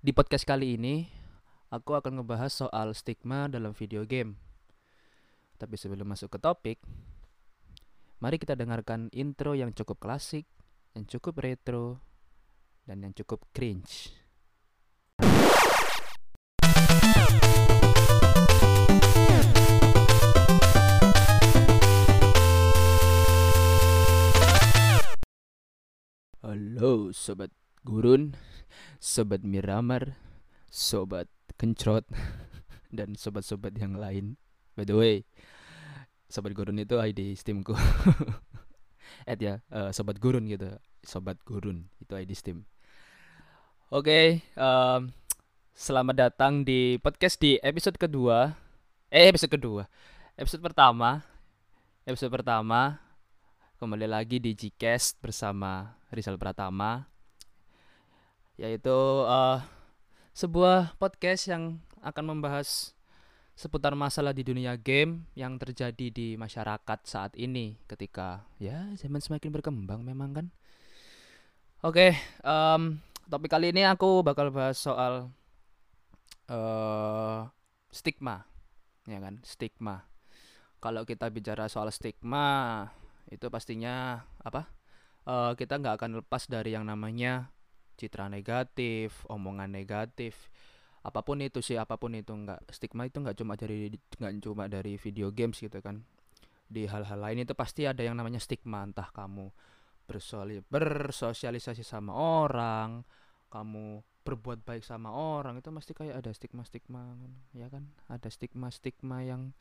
Di podcast kali ini, aku akan ngebahas soal stigma dalam video game. Tapi sebelum masuk ke topik, mari kita dengarkan intro yang cukup klasik, yang cukup retro, dan yang cukup cringe. Halo sobat gurun, sobat miramar, sobat kencrot, dan sobat-sobat yang lain. By the way, sobat gurun itu ID Steamku. Ed ya, eh, sobat gurun gitu. Sobat gurun itu ID Steam. Oke, em, selamat datang di podcast di episode kedua. Eh, episode kedua. Episode pertama. Episode pertama kembali lagi di Gcast bersama Rizal Pratama yaitu eh, sebuah podcast yang akan membahas seputar masalah di dunia game yang terjadi di masyarakat saat ini ketika ya zaman semakin berkembang memang kan. Oke em, topik kali ini aku bakal bahas soal eh stigma ya kan stigma. Kalau kita bicara soal stigma itu pastinya apa? Eh, kita nggak akan lepas dari yang namanya citra negatif, omongan negatif, apa pun itu sih, apa pun itu nggak stigma itu nggak cuma dari nggak cuma dari video games gitu kan. Di hal-hal lain itu pasti ada yang namanya stigma, entah kamu bersoli- bersosialisasi sama orang, kamu berbuat baik sama orang itu mesti kayak ada stigma-stigma ya kan? Ada stigma-stigma yang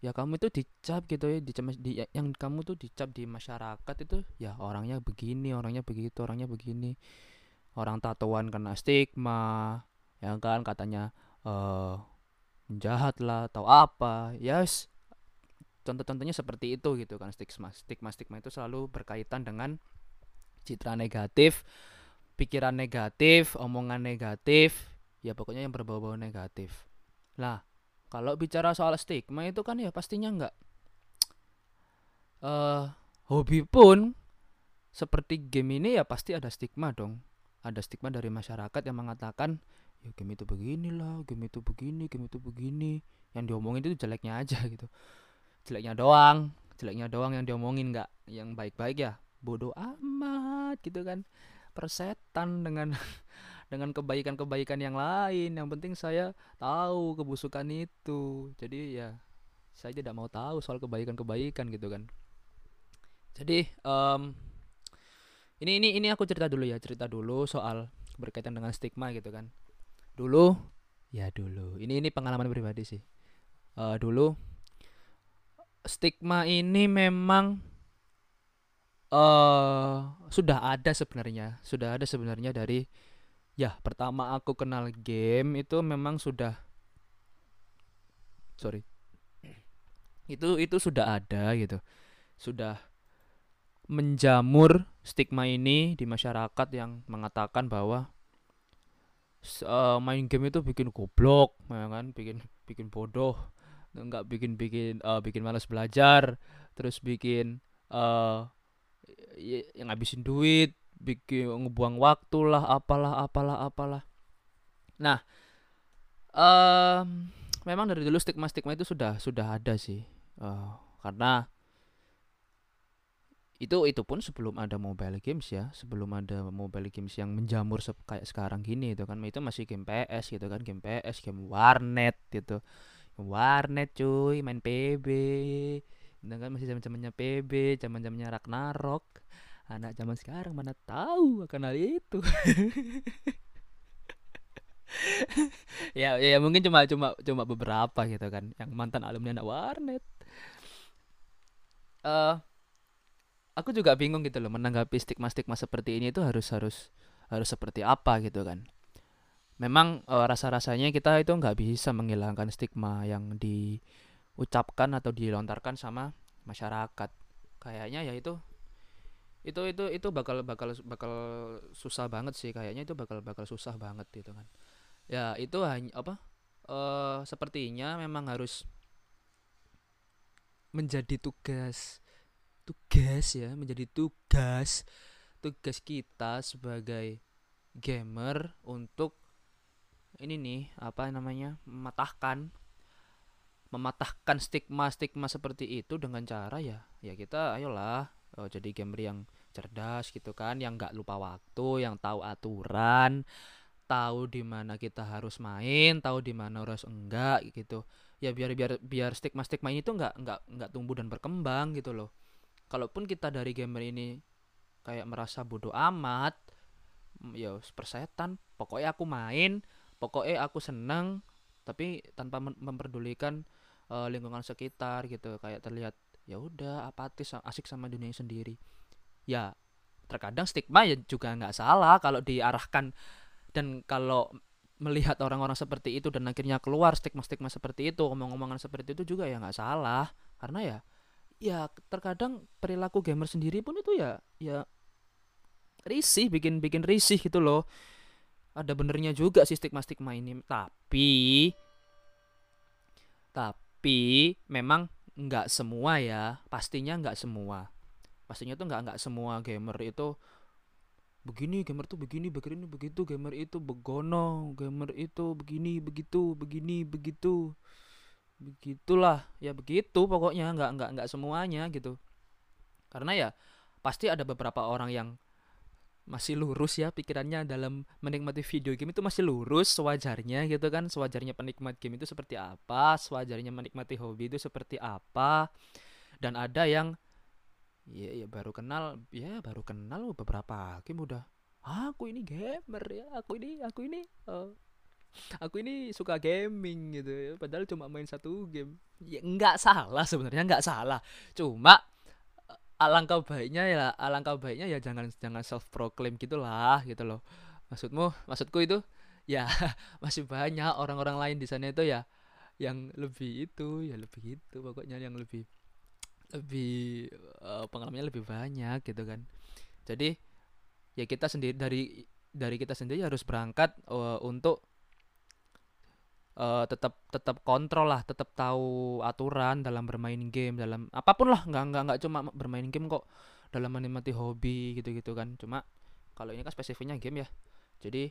ya kamu itu dicap gitu ya dicap di, yang kamu tuh dicap di masyarakat itu ya orangnya begini orangnya begitu orangnya begini orang tatoan kena stigma ya kan? Katanya eh jahat lah atau apa. Yes, contoh-contohnya seperti itu gitu kan stigma. Stigma stigma itu selalu berkaitan dengan citra negatif pikiran negatif omongan negatif ya pokoknya yang berbau-bau negatif. Lah kalau bicara soal stigma itu kan ya pastinya nggak eh hobi pun seperti game ini ya pasti ada stigma dong ada stigma dari masyarakat yang mengatakan ya game itu beginilah game itu begini game itu begini. Yang diomongin itu jeleknya aja gitu. Jeleknya doang jeleknya doang yang diomongin nggak yang baik-baik ya bodoh amat gitu kan. Persetan dengan dengan kebaikan-kebaikan yang lain. Yang penting saya tahu kebusukan itu. Jadi ya saya tidak mau tahu soal kebaikan-kebaikan gitu kan. Jadi em, ini ini ini aku cerita dulu ya cerita dulu soal berkaitan dengan stigma gitu kan. Dulu ya dulu. Ini ini pengalaman pribadi sih. Eh, dulu stigma ini memang eh sudah ada sebenarnya. Sudah ada sebenarnya dari ya pertama aku kenal game itu memang sudah sorry. Itu itu sudah ada gitu. Sudah menjamur stigma ini di masyarakat yang mengatakan bahwa eh, main game itu bikin goblok, ya kan, bikin bikin bodoh, nggak bikin bikin eh, bikin malas belajar, terus bikin eh y- yang ngabisin duit, bikin ngebuang waktu lah, apalah apalah apalah. Nah, em, memang dari dulu stigma-stigma itu sudah sudah ada sih, Eh, karena itu itu pun sebelum ada mobile games ya sebelum ada mobile games yang menjamur sep- kayak sekarang gini itu kan. Itu masih game PS gitu kan game PS game warnet gitu. Warnet cuy main PB itu kan? Masih zaman zamannya PB zaman zamannya Ragnarok. Anak zaman sekarang mana tahu akan hal itu. Ya ya mungkin cuma cuma cuma beberapa gitu kan yang mantan alumni anak warnet. Eh aku juga bingung gitu loh menanggapi stigma-stigma seperti ini itu harus harus harus seperti apa gitu kan. Memang eh, rasa-rasanya kita itu nggak bisa menghilangkan stigma yang diucapkan atau dilontarkan sama masyarakat. Kayaknya ya itu itu itu itu bakal bakal bakal susah banget sih kayaknya itu bakal bakal susah banget gitu kan. Ya itu hanya apa? eh sepertinya memang harus menjadi tugas tugas ya menjadi tugas tugas kita sebagai gamer untuk ini nih apa namanya mematahkan mematahkan stigma-stigma seperti itu dengan cara ya ya kita ayolah oh, jadi gamer yang cerdas gitu kan yang nggak lupa waktu yang tahu aturan tahu di mana kita harus main tahu di mana harus enggak gitu. Ya biar biar biar stigma stigma ini tuh nggak nggak nggak tumbuh dan berkembang gitu loh kalaupun kita dari gamer ini kayak merasa bodoh amat mm, ya persetan. Pokoknya aku main pokoknya aku seneng tapi tanpa memperdulikan uh, lingkungan sekitar gitu. Kayak terlihat ya udah apatis asik sama dunia sendiri. Ya terkadang stigma ya juga nggak salah kalau diarahkan. Dan kalau melihat orang-orang seperti itu dan akhirnya keluar stigma-stigma seperti itu omong-omongan seperti itu juga ya nggak salah. Karena ya ya terkadang perilaku gamer sendiri pun itu ya ya risih bikin bikin risih gitu loh. Ada benernya juga sih stigma-stigma ini. Tapi tapi memang nggak semua ya. Pastinya nggak semua. Pastinya tuh nggak nggak semua gamer itu begini gamer tuh begini begini begitu gamer itu begono gamer itu begini begitu begini begitu begitulah ya begitu pokoknya nggak nggak nggak semuanya gitu karena ya pasti ada beberapa orang yang masih lurus ya pikirannya dalam menikmati video game itu masih lurus sewajarnya gitu kan sewajarnya penikmat game itu seperti apa sewajarnya menikmati hobi itu seperti apa dan ada yang Iya, ya baru kenal, ya baru kenal beberapa hakim udah. Aku ini gamer ya, aku ini, aku ini, uh, aku ini suka gaming gitu ya. Padahal cuma main satu game. Ya nggak salah sebenarnya nggak salah. Cuma uh, alangkah baiknya ya, alangkah baiknya ya jangan jangan self proclaim gitulah gitu loh. Maksudmu, maksudku itu ya masih banyak orang-orang lain di sana itu ya yang lebih itu ya lebih itu pokoknya yang lebih lebih uh, pengalamannya lebih banyak gitu kan jadi ya kita sendiri dari dari kita sendiri harus berangkat uh, untuk uh, tetap tetap kontrol lah tetap tahu aturan dalam bermain game dalam apa pun lah nggak nggak nggak cuma bermain game kok dalam menikmati hobi gitu gitu kan. Cuma kalau ini kan spesifiknya game ya. Jadi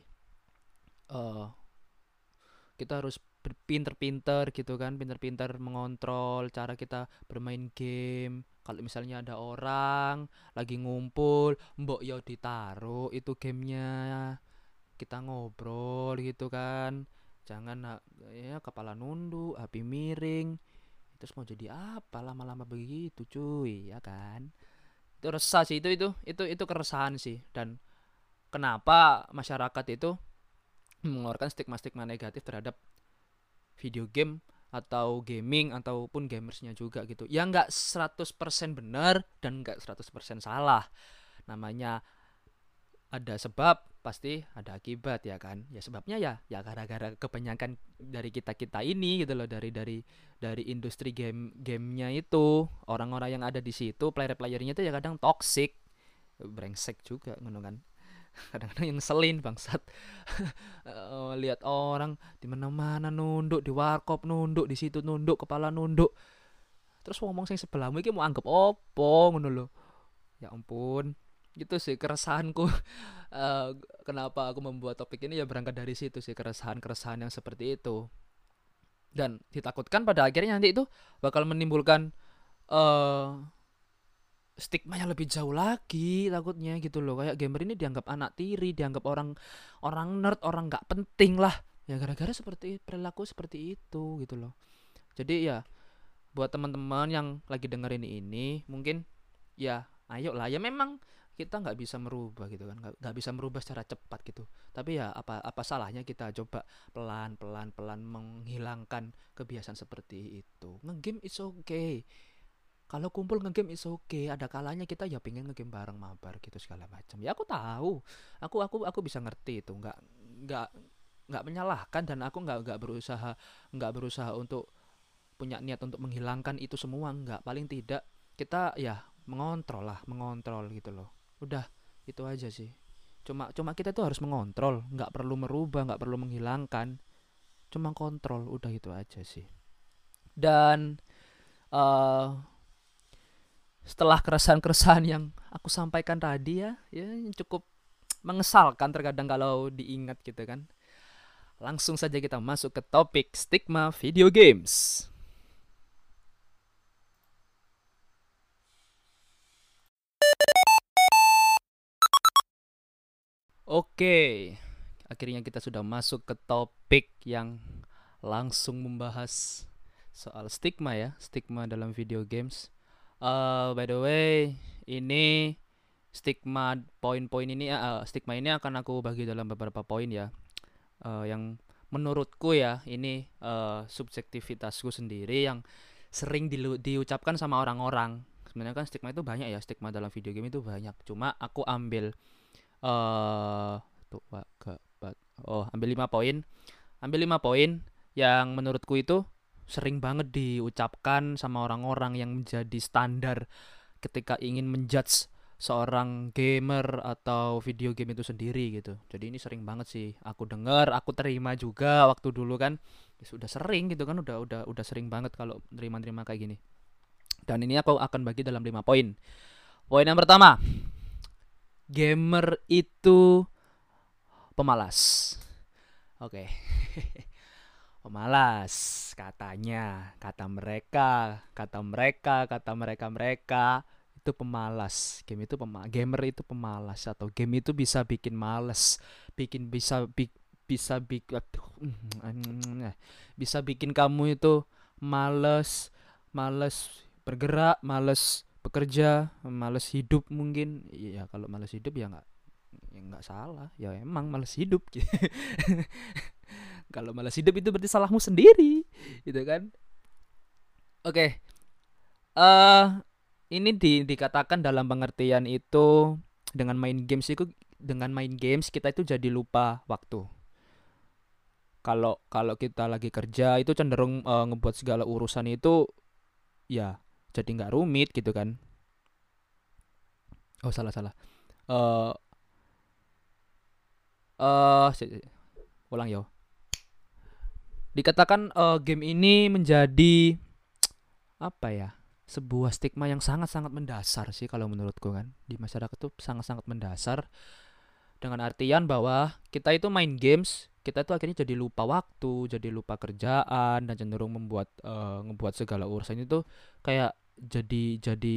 uh, kita harus pinter-pinter gitu kan pinter-pinter mengontrol cara kita bermain game. Kalau misalnya ada orang lagi ngumpul mbok yo ditaruh itu gamenya kita ngobrol gitu kan jangan ya kepala nunduk api miring. Terus mau jadi apa lama-lama begitu cuy ya kan? Itu resah sih itu itu itu itu keresahan sih. Dan kenapa masyarakat itu mengeluarkan stigma-stigma negatif terhadap video game atau gaming ataupun gamersnya juga gitu. Ya nggak 100% benar dan nggak 100% salah. Namanya ada sebab pasti ada akibat ya kan? Ya sebabnya ya ya gara-gara kebanyakan dari kita kita ini gitu loh dari dari dari industri game gamenya itu. Orang-orang yang ada di situ player playernya itu ya kadang toxic. Brengsek juga ngono kan? Kadang-kadang yang selin bangsat. Uh, lihat orang di mana-mana nunduk di warkop nunduk di situ nunduk kepala nunduk. Terus ngomong sing sebelahmu iki mau anggap opo ngono lho. Ya ampun gitu sih keresahanku. Uh, kenapa aku membuat topik ini ya berangkat dari situ sih keresahan-keresahan yang seperti itu. Dan ditakutkan pada akhirnya nanti itu bakal menimbulkan uh, stigma yang lebih jauh lagi takutnya gitu loh. Kayak gamer ini dianggap anak tiri dianggap orang orang nerd orang nggak penting lah. Ya gara-gara seperti perilaku seperti itu gitu loh. Jadi ya buat teman-teman yang lagi dengerin ini mungkin ya ayo lah ya memang kita nggak bisa merubah gitu kan nggak bisa merubah secara cepat gitu. Tapi ya apa apa salahnya kita coba pelan pelan pelan menghilangkan kebiasaan seperti itu. Ngegame is okay. Kalau kumpul ngegame is okay. ada kalanya kita ya pengen ngegame bareng mabar gitu segala macam. Ya aku tahu. Aku aku aku bisa ngerti itu. Nggak nggak nggak menyalahkan dan aku nggak nggak berusaha nggak berusaha untuk punya niat untuk menghilangkan itu semua nggak. Paling tidak kita ya mengontrol lah mengontrol gitu loh udah itu aja sih. Cuma cuma kita tuh harus mengontrol nggak perlu merubah nggak perlu menghilangkan. Cuma kontrol udah itu aja sih. Dan uh, setelah keresahan-keresahan yang aku sampaikan tadi ya ya cukup mengesalkan terkadang kalau diingat gitu kan. Langsung saja kita masuk ke topik stigma video games. Oke, akhirnya kita sudah masuk ke topik yang langsung membahas soal stigma ya, stigma dalam video games. Uh, by the way, ini stigma poin-poin ini uh, stigma ini akan aku bagi dalam beberapa poin ya. Uh, yang menurutku ya ini uh, subjektivitasku sendiri yang sering di, diucapkan sama orang-orang. Sebenarnya kan stigma itu banyak ya stigma dalam video game itu banyak. Cuma aku ambil uh, tuh ke oh ambil lima poin ambil lima poin yang menurutku itu sering banget diucapkan sama orang-orang yang menjadi standar ketika ingin menjudge seorang gamer atau video game itu sendiri gitu. Jadi ini sering banget sih aku dengar, aku terima juga waktu dulu kan ya sudah sering gitu kan udah udah udah sering banget kalau terima-terima kayak gini. Dan ini aku akan bagi dalam lima poin. Poin yang pertama, gamer itu pemalas. Oke. Okay. pemalas katanya, kata mereka, kata mereka, kata mereka-mereka itu pemalas game itu pema gamer itu pemalas atau game itu bisa bikin males bikin bisa bi bisa bikin bisa bikin kamu itu males males bergerak males bekerja males hidup mungkin ya kalau males hidup ya nggak ya nggak salah ya emang males hidup kalau males hidup itu berarti salahmu sendiri gitu kan oke okay. uh, ini di, dikatakan dalam pengertian itu dengan main games itu dengan main games kita itu jadi lupa waktu. Kalau kalau kita lagi kerja itu cenderung uh, ngebuat segala urusan itu ya jadi nggak rumit gitu kan. Oh salah salah. Uh, uh, ulang yo. Dikatakan uh, game ini menjadi apa ya? sebuah stigma yang sangat-sangat mendasar sih kalau menurutku kan di masyarakat itu sangat-sangat mendasar dengan artian bahwa kita itu main games kita itu akhirnya jadi lupa waktu jadi lupa kerjaan dan cenderung membuat uh, ngebuat segala urusan itu kayak jadi jadi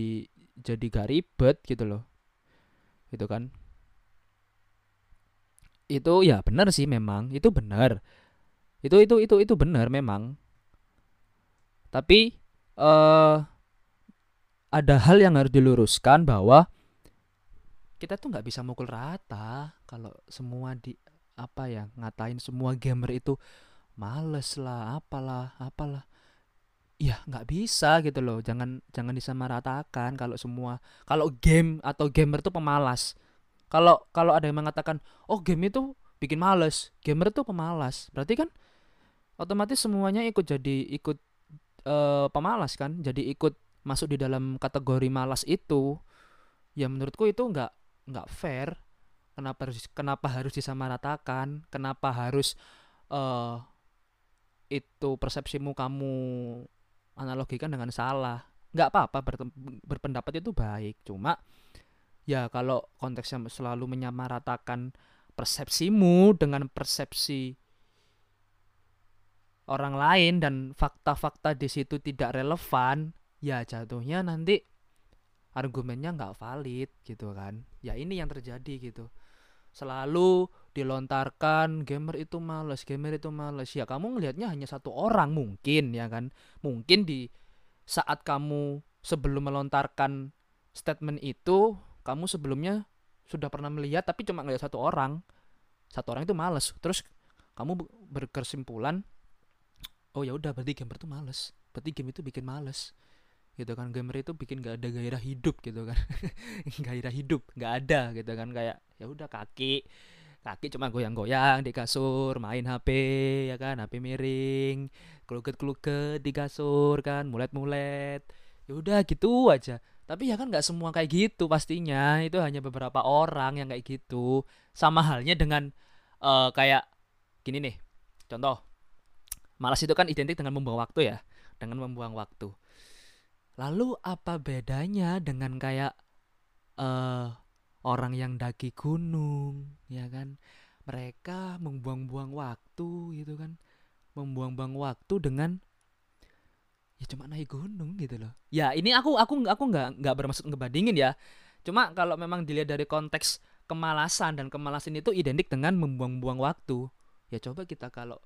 jadi gak ribet gitu loh. Gitu kan? Itu ya benar sih memang. Itu benar. Itu itu itu itu benar memang. Tapi uh, ada hal yang harus diluruskan bahwa kita tuh nggak bisa mukul rata kalau semua di apa ya ngatain semua gamer itu males lah apalah apalah ya nggak bisa gitu loh jangan jangan disamaratakan kalau semua kalau game atau gamer itu pemalas. Kalau kalau ada yang mengatakan oh game itu bikin males. Gamer itu pemalas berarti kan otomatis semuanya ikut jadi ikut uh, pemalas kan jadi ikut masuk di dalam kategori malas itu. Ya menurutku itu nggak nggak fair. Kenapa harus kenapa harus disamaratakan? Kenapa harus uh, itu persepsimu kamu analogikan dengan salah. Nggak apa-apa ber, berpendapat itu baik. Cuma ya kalau konteksnya selalu menyamaratakan persepsimu dengan persepsi orang lain dan fakta-fakta di situ tidak relevan ya jatuhnya nanti argumennya nggak valid gitu kan. Ya ini yang terjadi gitu selalu dilontarkan gamer itu males gamer itu males. Ya kamu ngelihatnya hanya satu orang mungkin ya kan? Mungkin di saat kamu sebelum melontarkan statement itu kamu sebelumnya sudah pernah melihat tapi cuma ngelihat satu orang. Satu orang itu males. Terus kamu berkesimpulan oh ya udah berarti gamer itu males. Berarti game itu bikin males gitu kan. Gamer itu bikin gak ada gairah hidup gitu kan. Gairah hidup nggak ada gitu kan. Kayak ya udah kaki kaki cuma goyang-goyang di kasur main HP ya kan HP miring keluket-keluket di kasur kan mulet-mulet. Ya udah gitu aja. Tapi ya kan nggak semua kayak gitu pastinya. Itu hanya beberapa orang yang kayak gitu. Sama halnya dengan uh, kayak gini nih. Contoh malas itu kan identik dengan membuang waktu ya. Dengan membuang waktu Lalu apa bedanya dengan kayak uh, orang yang daki gunung, ya kan? mereka membuang-buang waktu gitu kan membuang-buang waktu dengan ya cuma naik gunung gitu loh ya ini aku aku aku nggak nggak bermaksud ngebandingin ya cuma kalau memang dilihat dari konteks kemalasan dan kemalasan itu identik dengan membuang-buang waktu ya coba kita kalau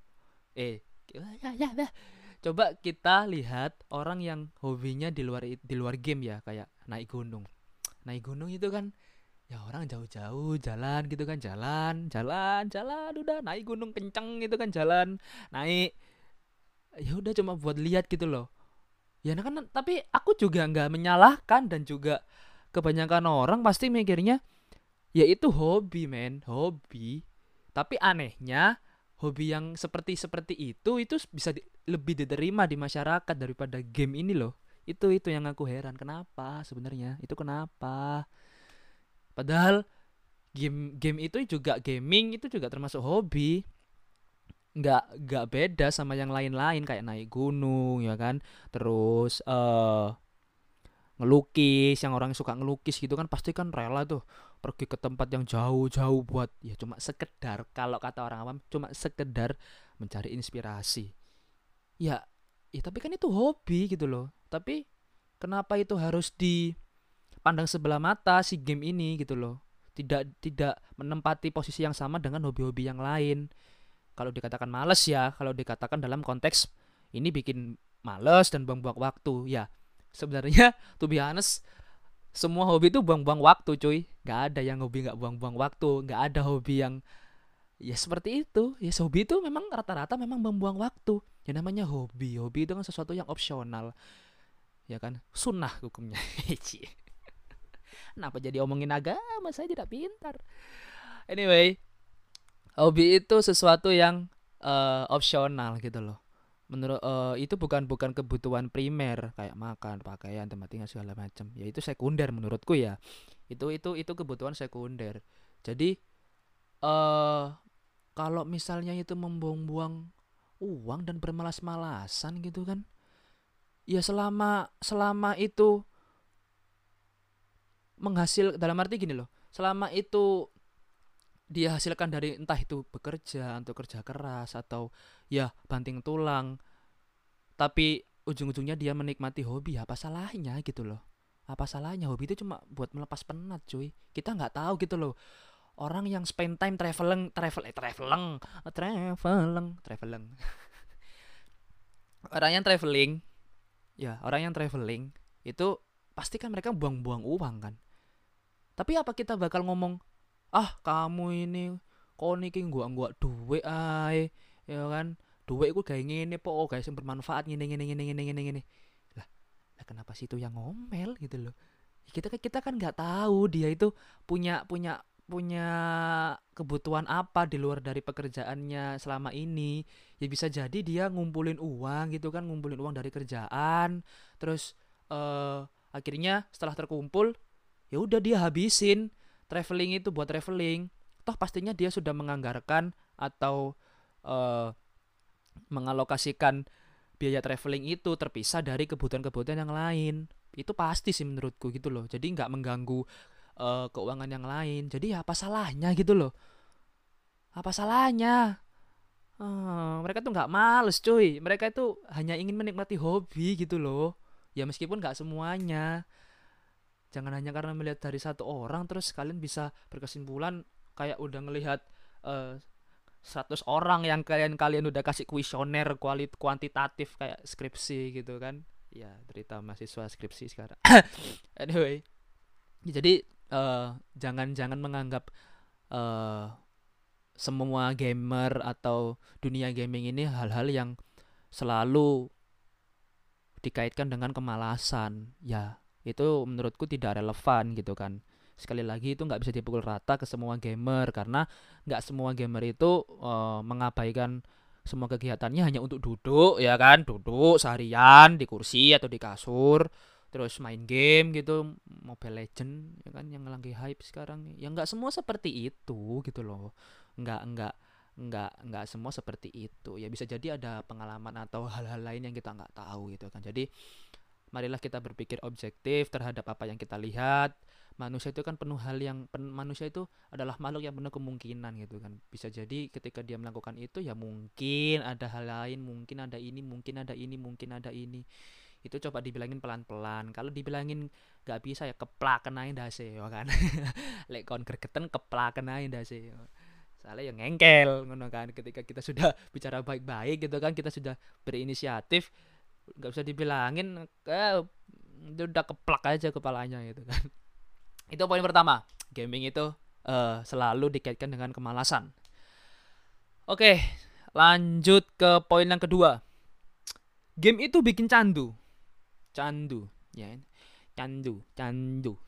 eh ya, ya, ya. Coba kita lihat orang yang hobinya di luar di luar game ya kayak naik gunung. Naik gunung itu kan ya orang jauh-jauh jalan gitu kan jalan jalan jalan udah naik gunung kenceng gitu kan jalan naik. Ya udah cuma buat lihat gitu loh. Ya nah kan tapi aku juga nggak menyalahkan dan juga kebanyakan orang pasti mikirnya ya itu hobi men hobi. Tapi anehnya hobi yang seperti seperti itu itu bisa di, lebih diterima di masyarakat daripada game ini loh. Itu itu yang aku heran. Kenapa sebenarnya? Itu kenapa? Padahal game game itu juga gaming itu juga termasuk hobi. Nggak nggak beda sama yang lain-lain kayak naik gunung ya kan. Terus uh, ngelukis yang orang suka ngelukis gitu kan pasti kan rela tuh pergi ke tempat yang jauh-jauh buat ya cuma sekedar kalau kata orang awam cuma sekedar mencari inspirasi. Ya ya tapi kan itu hobi gitu loh. Tapi kenapa itu harus di pandang sebelah mata si game ini gitu loh? Tidak tidak menempati posisi yang sama dengan hobi-hobi yang lain. Kalau dikatakan males ya kalau dikatakan dalam konteks ini bikin males dan buang-buang waktu. Ya sebenarnya to be honest semua hobi itu buang-buang waktu cuy nggak ada yang hobi nggak buang-buang waktu nggak ada hobi yang ya seperti itu ya hobi itu memang rata-rata memang membuang waktu ya namanya hobi hobi itu kan sesuatu yang opsional ya kan sunnah hukumnya Kenapa jadi omongin agama? Saya tidak pintar. Anyway, hobi itu sesuatu yang uh, opsional gitu loh. Menurut uh, itu bukan bukan kebutuhan primer kayak makan, pakaian, tempat tinggal segala macam. Ya itu sekunder menurutku ya. Itu itu itu kebutuhan sekunder. Jadi uh, kalau misalnya itu membuang-buang uang dan bermalas-malasan gitu kan ya selama selama itu menghasil dalam arti gini loh selama itu dia hasilkan dari entah itu bekerja atau kerja keras atau ya banting tulang tapi ujung-ujungnya dia menikmati hobi apa salahnya gitu loh apa salahnya? Hobi itu cuma buat melepas penat cuy. Kita nggak tahu gitu loh. Orang yang spend time traveling travel eh traveling traveling traveling. Orang yang traveling ya orang yang traveling itu pasti kan mereka buang-buang uang kan. Tapi apa kita bakal ngomong ah kamu ini kok niki gua gua duit ay ya kan? Duit gue kayak gini po guys yang bermanfaat gini gini gini gini gini lah, kenapa sih itu yang ngomel? Gitu loh. Kita kita kan nggak tahu dia itu punya punya punya kebutuhan apa di luar dari pekerjaannya selama ini. Ya bisa jadi dia ngumpulin uang gitu kan ngumpulin uang dari kerjaan terus uh, akhirnya setelah terkumpul ya udah dia habisin traveling itu buat traveling. Toh pastinya dia sudah menganggarkan atau uh, mengalokasikan biaya traveling itu terpisah dari kebutuhan-kebutuhan yang lain. Itu pasti sih menurutku gitu loh. Jadi nggak mengganggu uh, keuangan yang lain. Jadi ya apa salahnya gitu loh. Apa salahnya? Uh, mereka tuh nggak males cuy. Mereka itu hanya ingin menikmati hobi gitu loh. Ya meskipun nggak semuanya. Jangan hanya karena melihat dari satu orang terus kalian bisa berkesimpulan kayak udah ngelihat uh, 100 orang yang kalian kalian udah kasih kuesioner kualit kuantitatif kayak skripsi gitu kan. Ya cerita mahasiswa skripsi sekarang. Anyway jadi uh, jangan jangan menganggap uh, semua gamer atau dunia gaming ini hal-hal yang selalu dikaitkan dengan kemalasan. Ya itu menurutku tidak relevan gitu kan sekali lagi itu nggak bisa dipukul rata ke semua gamer karena nggak semua gamer itu uh, mengabaikan semua kegiatannya hanya untuk duduk ya kan? Duduk seharian di kursi atau di kasur terus main game gitu Mobile Legend ya kan yang lagi hype sekarang ya nggak semua seperti itu gitu loh. Nggak nggak nggak nggak semua seperti itu. Ya bisa jadi ada pengalaman atau hal-hal lain yang kita nggak tahu gitu kan. Jadi marilah kita berpikir objektif terhadap apa yang kita lihat manusia itu kan penuh hal yang pen, manusia itu adalah makhluk yang penuh kemungkinan gitu kan. Bisa jadi ketika dia melakukan itu ya mungkin ada hal lain mungkin ada ini mungkin ada ini mungkin ada ini. Itu coba dibilangin pelan-pelan. Kalau dibilangin nggak bisa ya keplak kenain dasi ya kan. Lek kon gregetan keplak kenain dasi soalnya yang ngengkel ngono kan. Ketika kita sudah bicara baik-baik gitu kan kita sudah berinisiatif nggak usah dibilangin eh, udah keplak aja kepalanya gitu kan itu poin pertama. Gaming itu uh, selalu dikaitkan dengan kemalasan. Oke, lanjut ke poin yang kedua. Game itu bikin candu. Candu, ya. Candu, candu.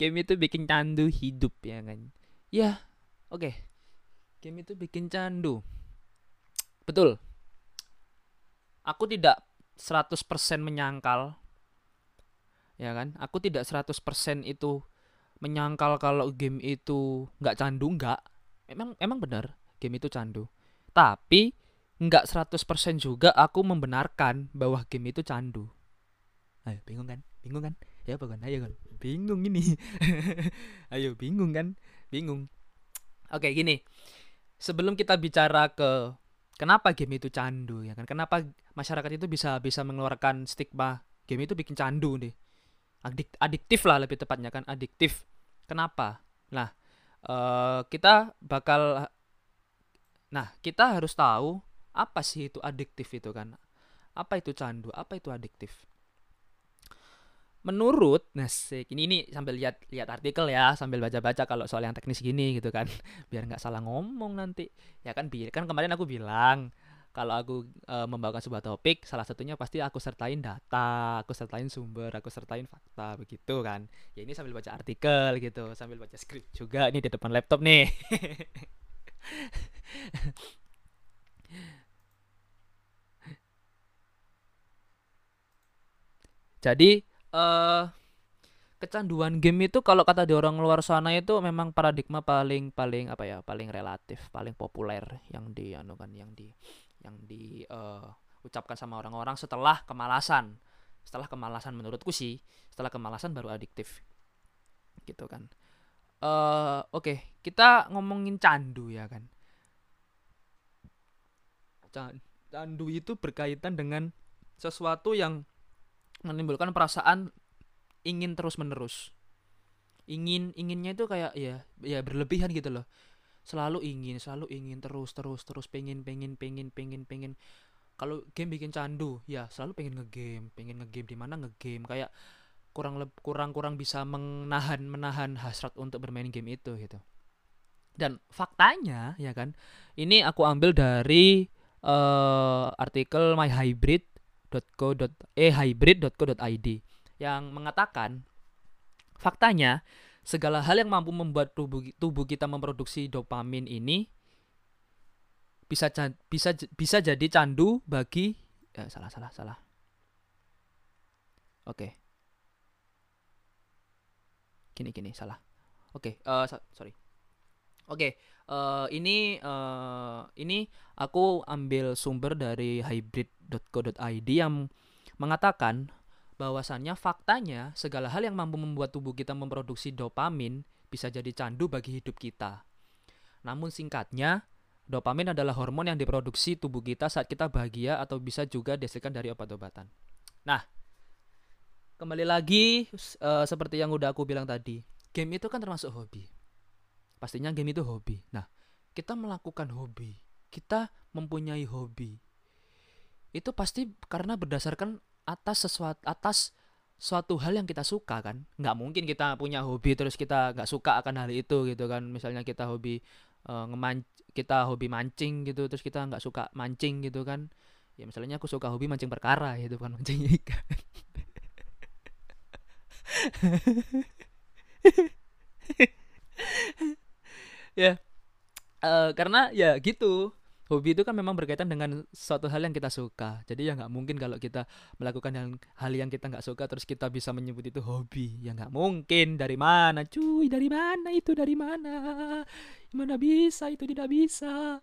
Game itu bikin candu hidup ya kan. Ya, oke. Okay. Game itu bikin candu. Betul. Aku tidak 100% menyangkal ya kan? Aku tidak 100% itu menyangkal kalau game itu nggak candu nggak. Emang emang benar game itu candu. Tapi nggak 100% juga aku membenarkan bahwa game itu candu. Ayo bingung kan? Bingung kan? Ya bukan ayo kan bingung ini. Ayo bingung kan? Bingung. Oke gini. Sebelum kita bicara ke kenapa game itu candu ya kan? Kenapa masyarakat itu bisa bisa mengeluarkan stigma game itu bikin candu nih adik adiktif lah lebih tepatnya kan adiktif. Kenapa? Nah uh, kita bakal nah kita harus tahu apa sih itu adiktif itu kan. Apa itu candu apa itu adiktif? Menurut nah ini ini sambil lihat lihat artikel ya sambil baca-baca kalau soal yang teknis gini gitu kan. Biar nggak salah ngomong nanti. Ya kan biar kan kemarin aku bilang kalau aku e, membawakan sebuah topik salah satunya pasti aku sertain data aku sertain sumber aku sertain fakta begitu kan. Ya ini sambil baca artikel gitu sambil baca skrip juga ini di depan laptop nih. Jadi uh, kecanduan game itu kalau kata di orang luar sana itu memang paradigma paling paling apa ya paling relatif paling populer yang di anu kan yang di yang diucapkan uh, sama orang-orang setelah kemalasan. Setelah kemalasan menurutku sih setelah kemalasan baru adiktif. Gitu kan. Uh, oke okay, kita ngomongin candu ya kan. Candu itu berkaitan dengan sesuatu yang menimbulkan perasaan ingin terus menerus ingin inginnya itu kayak ya ya berlebihan gitu loh selalu ingin selalu ingin terus terus terus pengen pengen pengen pengen pengen. Kalau game bikin candu ya selalu pengen ngegame pengen ngegame di mana ngegame. Kayak kurang kurang kurang bisa menahan menahan hasrat untuk bermain game itu gitu. Dan faktanya ya kan ini aku ambil dari uh, artikel myhybrid.co eh yang mengatakan faktanya segala hal yang mampu membuat tubuh tubuh kita memproduksi dopamin ini bisa bisa bisa jadi candu bagi ya, salah salah salah. Oke. Okay. gini gini salah. Oke okay, uh, eh, sorry. Oke okay, uh, eh, ini uh, ini aku ambil sumber dari hybrid.co.id yang mengatakan bahwasannya faktanya segala hal yang mampu membuat tubuh kita memproduksi dopamin bisa jadi candu bagi hidup kita. Namun singkatnya, dopamin adalah hormon yang diproduksi tubuh kita saat kita bahagia atau bisa juga dihasilkan dari obat-obatan. Nah, kembali lagi uh, seperti yang udah aku bilang tadi, game itu kan termasuk hobi. Pastinya game itu hobi. Nah, kita melakukan hobi, kita mempunyai hobi. Itu pasti karena berdasarkan atas sesuatu atas suatu hal yang kita suka kan? Nggak mungkin kita punya hobi terus kita nggak suka akan hal itu gitu kan? Misalnya kita hobi uh, ngeman kita hobi mancing gitu terus kita nggak suka mancing gitu kan? Ya misalnya aku suka hobi mancing perkara gitu kan? Mancing ikan. Ya uh, karena ya gitu hobi itu kan memang berkaitan dengan suatu hal yang kita suka. Jadi ya nggak mungkin kalau kita melakukan hal, hal yang kita nggak suka terus kita bisa menyebut itu hobi. Ya nggak mungkin. Dari mana? Cuy dari mana itu? Dari mana? Mana bisa itu? Tidak bisa.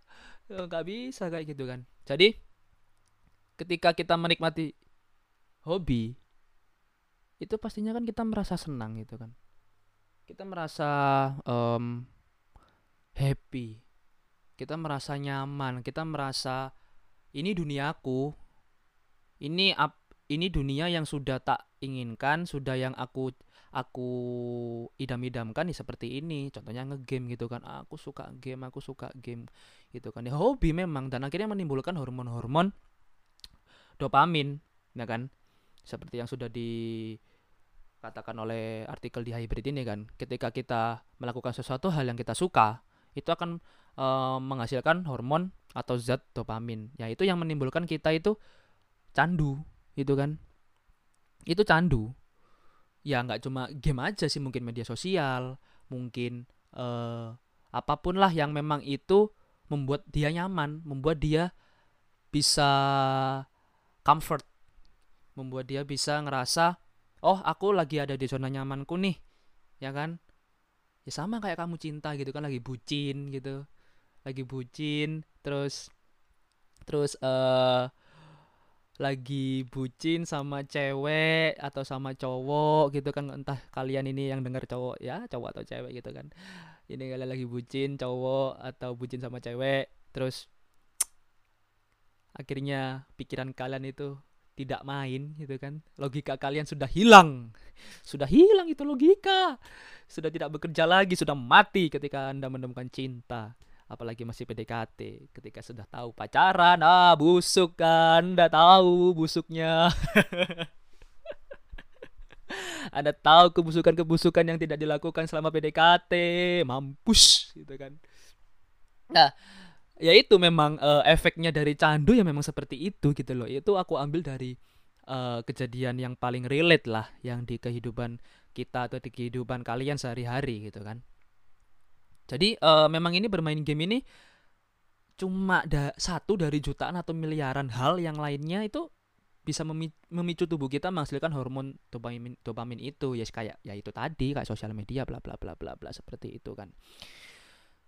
Ya, nggak bisa kayak gitu kan. Jadi ketika kita menikmati hobi itu pastinya kan kita merasa senang gitu kan. Kita merasa um, happy kita merasa nyaman kita merasa ini duniaku ini ap, ini dunia yang sudah tak inginkan sudah yang aku aku idam-idamkan nih seperti ini. Contohnya ngegame gitu kan aku suka game aku suka game gitu kan. Ya hobi memang dan akhirnya menimbulkan hormon-hormon dopamin ya kan. Seperti yang sudah dikatakan oleh artikel di hybrid ini kan ketika kita melakukan sesuatu hal yang kita suka itu akan e, menghasilkan hormon atau zat dopamin ya itu yang menimbulkan kita itu candu gitu kan? Itu candu. Ya nggak cuma game aja sih mungkin media sosial mungkin uh, apa pun lah yang memang itu membuat dia nyaman membuat dia bisa comfort membuat dia bisa ngerasa oh aku lagi ada di zona nyamanku nih ya kan? Ya sama kayak kamu cinta gitu kan lagi bucin gitu lagi bucin terus terus eh uh, lagi bucin sama cewek atau sama cowok gitu kan. Entah kalian ini yang dengar cowok ya cowok atau cewek gitu kan. Ini kalian lagi bucin cowok atau bucin sama cewek terus akhirnya pikiran kalian itu tidak main gitu kan. Logika kalian sudah hilang. Sudah hilang itu logika. Sudah tidak bekerja lagi sudah mati ketika anda menemukan cinta apalagi masih PDKT ketika sudah tahu pacaran ah busuk kan anda tahu busuknya. Anda tahu kebusukan-kebusukan yang tidak dilakukan selama PDKT mampus gitu kan. Nah ya itu memang uh, efeknya dari candu ya memang seperti itu gitu loh. Itu aku ambil dari uh, kejadian yang paling relate lah yang di kehidupan kita atau di kehidupan kalian sehari-hari gitu kan jadi uh, memang ini bermain game ini cuma da satu dari jutaan atau miliaran hal yang lainnya itu bisa memicu tubuh kita menghasilkan hormon dopamin dopamin itu. Ya kayak ya itu tadi kayak sosial media bla bla bla bla bla seperti itu kan.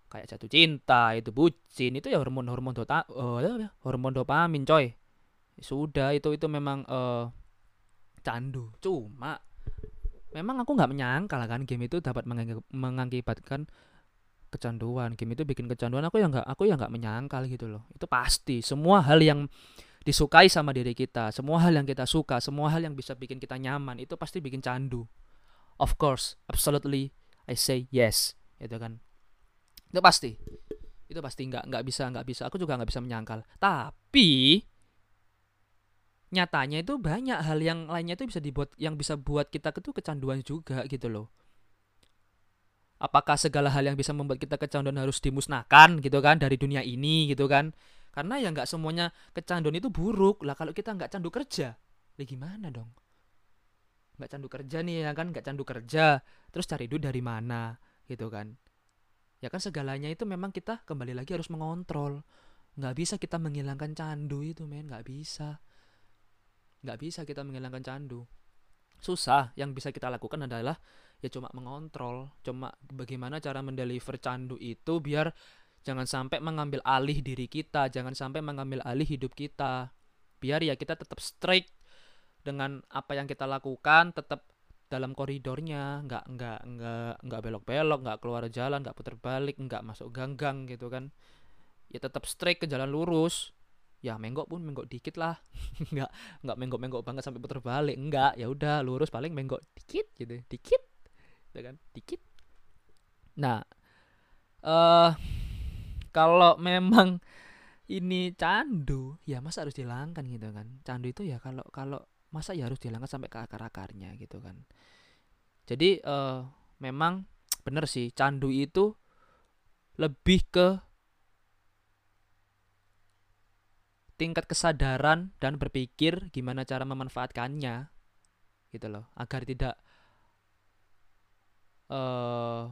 Kayak jatuh cinta itu bucin itu ya hormon hormon dota uh, hormon dopamin coy. Sudah itu itu memang uh, candu. Cuma memang aku nggak menyangka kan game itu dapat mengakibatkan kecanduan game itu bikin kecanduan aku ya nggak aku ya nggak menyangkal gitu loh. Itu pasti semua hal yang disukai sama diri kita semua hal yang kita suka semua hal yang bisa bikin kita nyaman itu pasti bikin candu. Of course absolutely I say yes itu kan. Itu pasti itu pasti nggak nggak bisa nggak bisa aku juga nggak bisa menyangkal. Tapi nyatanya itu banyak hal yang lainnya itu bisa dibuat yang bisa buat kita itu kecanduan juga gitu loh apakah segala hal yang bisa membuat kita kecanduan harus dimusnahkan gitu kan dari dunia ini gitu kan? Karena ya nggak semuanya kecanduan itu buruk. Lah kalau kita nggak candu kerja ya gimana dong? Nggak candu kerja nih ya kan? Nggak candu kerja. Terus cari duit dari mana gitu kan? Ya kan segalanya itu memang kita kembali lagi harus mengontrol. Nggak bisa kita menghilangkan candu itu men. Nggak bisa. Nggak bisa kita menghilangkan candu. Susah. Yang bisa kita lakukan adalah ya cuma mengontrol cuma bagaimana cara mendeliver candu itu biar jangan sampai mengambil alih diri kita jangan sampai mengambil alih hidup kita. Biar ya kita tetap straight dengan apa yang kita lakukan tetap dalam koridornya nggak nggak nggak nggak belok-belok nggak keluar jalan nggak putar balik nggak masuk ganggang gitu kan. Ya tetap straight ke jalan lurus. Ya menggok pun menggok dikit lah. Nggak nggak menggok menggok banget sampai putar balik. Nggak ya udah lurus paling menggok dikit gitu dikit ya kan dikit. Nah eh uh, kalau memang ini candu ya masa harus dihilangkan gitu kan. Candu itu ya kalau kalau masa ya harus dihilangkan sampai ke akar akarnya gitu kan. Jadi uh, memang bener sih candu itu lebih ke tingkat kesadaran dan berpikir gimana cara memanfaatkannya gitu loh. Agar tidak uh,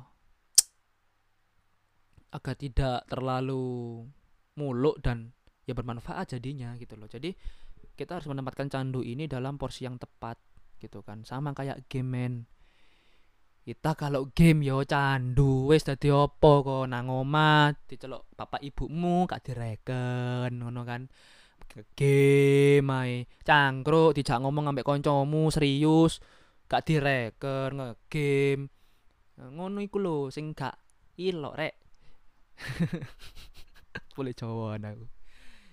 agar tidak terlalu muluk dan ya bermanfaat jadinya gitu loh. Jadi kita harus menempatkan candu ini dalam porsi yang tepat gitu kan. Sama kayak game man kita kalau game yo candu. Wes dadi opo kok? Nang omah diceluk bapak ibumu gak direken ngono kan. Game ae. Cangkruk dijak ngomong ambek koncomu serius gak direken ngegame ngono iku lho sing gak ilok rek. Boleh cowok aku.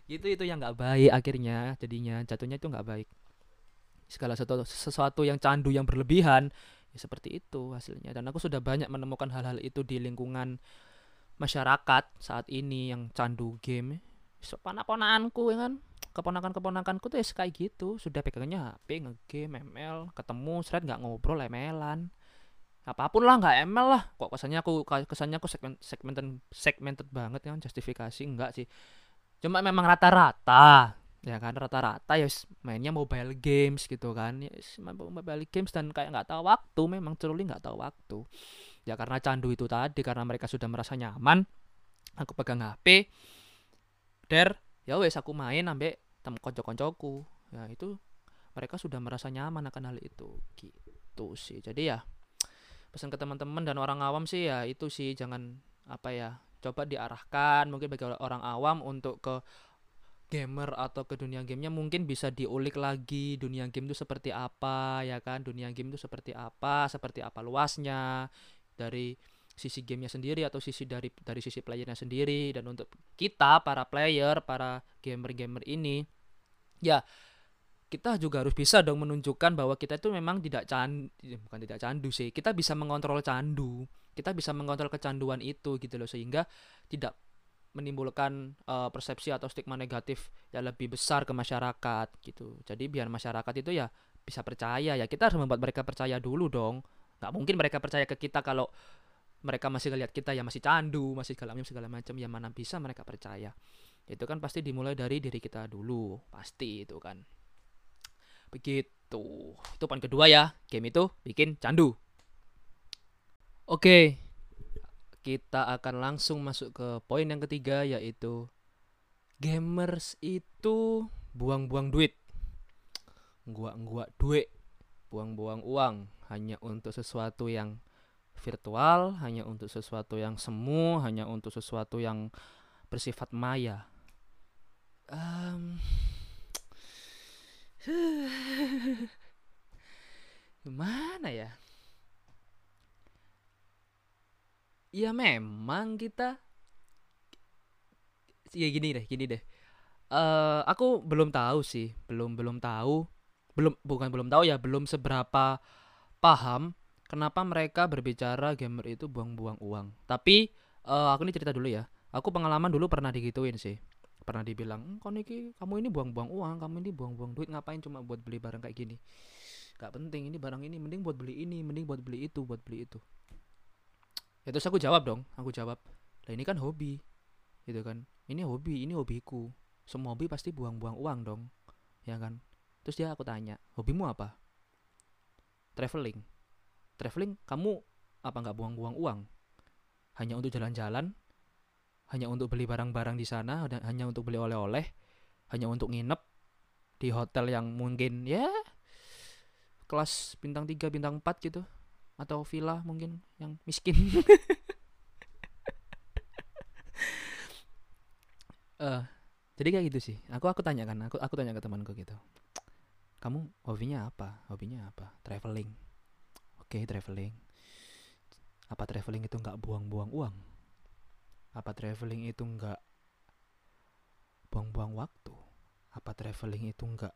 Itu itu yang nggak baik akhirnya jadinya jatuhnya itu nggak baik. Segala sesuatu sesuatu yang candu yang berlebihan ya seperti itu hasilnya. Dan aku sudah banyak menemukan hal-hal itu di lingkungan masyarakat saat ini yang candu game. Ponakan-ponakanku ya kan? Keponakan-keponakanku tuh ya kayak gitu. Sudah pegangnya HP ngegame ML ketemu seret nggak ngobrol ML-an apa pun lah nggak ML lah. Kok kesannya aku kesannya aku segment segmented segmented banget kan justifikasi enggak sih. Cuma memang rata-rata ya kan rata-rata ya mainnya mobile games gitu kan. Ya mobile games dan kayak nggak tahu waktu memang truly nggak tahu waktu. Ya karena candu itu tadi karena mereka sudah merasa nyaman aku pegang HP der ya wes aku main ambek tem konco-koncoku. Ya itu mereka sudah merasa nyaman akan hal itu. Gitu sih. Jadi ya pesan ke teman-teman dan orang awam sih ya itu sih jangan apa ya coba diarahkan mungkin bagi orang awam untuk ke gamer atau ke dunia gamenya mungkin bisa diulik lagi dunia game itu seperti apa ya kan? Dunia game itu seperti apa seperti apa luasnya dari sisi gamenya sendiri atau sisi dari dari sisi playernya sendiri. Dan untuk kita para player para gamer-gamer ini ya kita juga harus bisa dong menunjukkan bahwa kita itu memang tidak candu ya, bukan tidak candu sih kita bisa mengontrol candu kita bisa mengontrol kecanduan itu gitu loh sehingga tidak menimbulkan uh, persepsi atau stigma negatif yang lebih besar ke masyarakat gitu. Jadi biar masyarakat itu ya bisa percaya ya kita harus membuat mereka percaya dulu dong. Nggak mungkin mereka percaya ke kita kalau mereka masih ngeliat kita ya masih candu masih segala segala macam ya mana bisa mereka percaya? Itu kan pasti dimulai dari diri kita dulu pasti itu kan Begitu. Itu poin kedua ya. Game itu bikin candu. Oke. Kita akan langsung masuk ke poin yang ketiga yaitu gamers itu buang-buang duit. Gua-gua duit. Buang-buang uang hanya untuk sesuatu yang virtual, hanya untuk sesuatu yang semu, hanya untuk sesuatu yang bersifat maya. Um, Gimana ya? Ya memang kita ya gini deh, gini deh. Uh, aku belum tahu sih, belum belum tahu, belum bukan belum tahu ya, belum seberapa paham kenapa mereka berbicara gamer itu buang-buang uang. Tapi uh, aku ini cerita dulu ya. Aku pengalaman dulu pernah digituin sih pernah dibilang kau niki kamu ini buang-buang uang kamu ini buang-buang duit ngapain cuma buat beli barang kayak gini? Gak penting ini barang ini mending buat beli ini mending buat beli itu buat beli itu. Ya terus aku jawab dong aku jawab lah ini kan hobi gitu kan. Ini hobi ini hobiku. Semua hobi pasti buang-buang uang dong. Ya kan. Terus dia aku tanya hobimu apa? Traveling. Traveling? Kamu apa nggak buang-buang uang? Hanya untuk jalan-jalan hanya untuk beli barang-barang di sana hanya untuk beli oleh-oleh hanya untuk nginep di hotel yang mungkin ya kelas bintang 3 bintang 4 gitu. Atau villa mungkin yang miskin. Uh, jadi kayak gitu sih. Aku aku tanya kan aku aku tanya ke temanku gitu. Kamu hobinya apa? Hobinya apa? Traveling. Oke okay, traveling. Apa traveling itu nggak buang-buang uang apa traveling itu enggak buang-buang waktu? Apa traveling itu enggak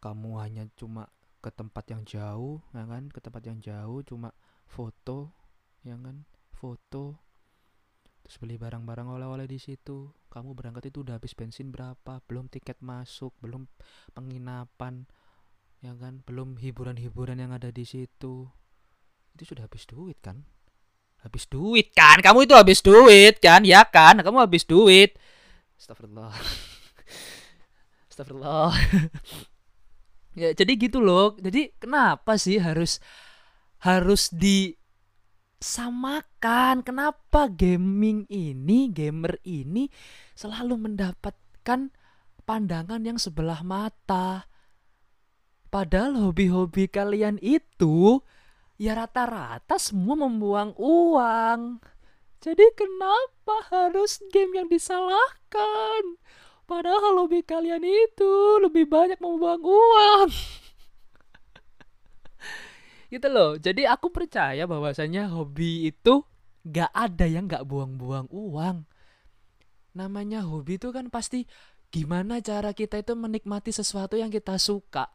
kamu hanya cuma ke tempat yang jauh, ya kan? Ke tempat yang jauh cuma foto, ya kan? Foto terus beli barang-barang oleh-oleh di situ. Kamu berangkat itu udah habis bensin berapa? Belum tiket masuk, belum penginapan, ya kan? Belum hiburan-hiburan yang ada di situ. Itu sudah habis duit kan? Habis duit kan? Kamu itu habis duit kan? Ya kan? Kamu habis duit. Astagfirullah. Astagfirullah. Ya jadi gitu loh. Jadi kenapa sih harus harus disamakan? Kenapa gaming ini gamer ini selalu mendapatkan pandangan yang sebelah mata? Padahal hobi-hobi kalian itu ya rata-rata semua membuang uang. Jadi kenapa harus game yang disalahkan? Padahal hobi kalian itu lebih banyak membuang uang. gitu loh jadi aku percaya bahwasanya hobi itu nggak ada yang nggak buang-buang uang namanya hobi itu kan pasti gimana cara kita itu menikmati sesuatu yang kita suka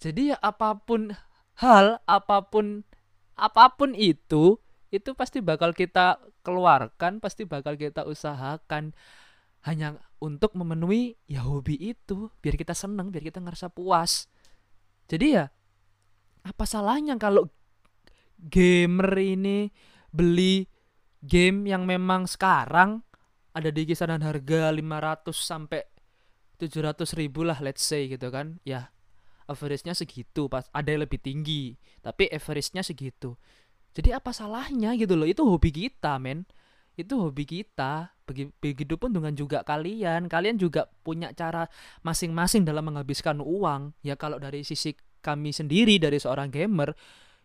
jadi ya apa pun hal apa pun apa pun itu itu pasti bakal kita keluarkan pasti bakal kita usahakan. Hanya untuk memenuhi ya hobi itu biar kita seneng biar kita ngerasa puas. Jadi ya apa salahnya kalau gamer ini beli game yang memang sekarang ada di kisaran harga 500 sampai 700 ribu lah let's say gitu kan? Ya average-nya segitu pas ada yang lebih tinggi tapi average-nya segitu. Jadi apa salahnya gitu loh? Itu hobi kita men. Itu hobi kita. Begitu pun dengan juga kalian. Kalian juga punya cara masing-masing dalam menghabiskan uang. Ya kalau dari sisi kami sendiri dari seorang gamer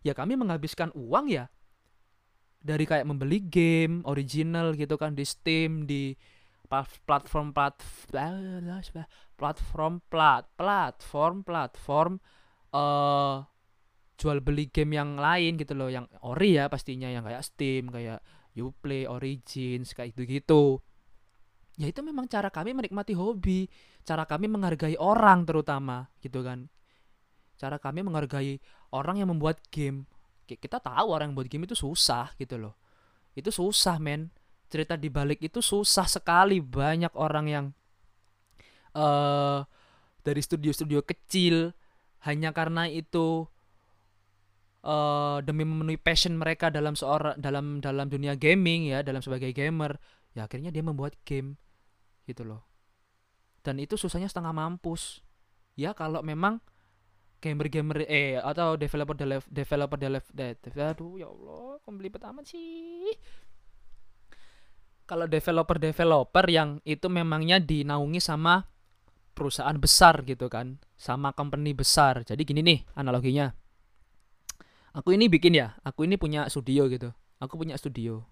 ya kami menghabiskan uang ya. Dari kayak membeli game original gitu kan di Steam di platform plat platform plat platform platform uh, jual beli game yang lain gitu loh yang ori ya pastinya yang kayak Steam kayak Uplay Origins kayak gitu gitu ya itu memang cara kami menikmati hobi cara kami menghargai orang terutama gitu kan. Cara kami menghargai orang yang membuat game. Kita tahu orang yang buat game itu susah gitu loh. Itu susah men. Cerita di balik itu susah sekali. Banyak orang yang uh, dari studio-studio kecil hanya karena itu uh, demi memenuhi passion mereka dalam seorang dalam dalam dunia gaming ya dalam sebagai gamer ya akhirnya dia membuat game gitu loh. Dan itu susahnya setengah mampus. Ya kalau memang gamer-gamer eh atau developer developer developer aduh ya Allah komplit amat sih. Kalau developer developer yang itu memangnya dinaungi sama perusahaan besar gitu kan sama company besar. Jadi gini nih analoginya. Aku ini bikin ya aku ini punya studio gitu. Aku punya studio.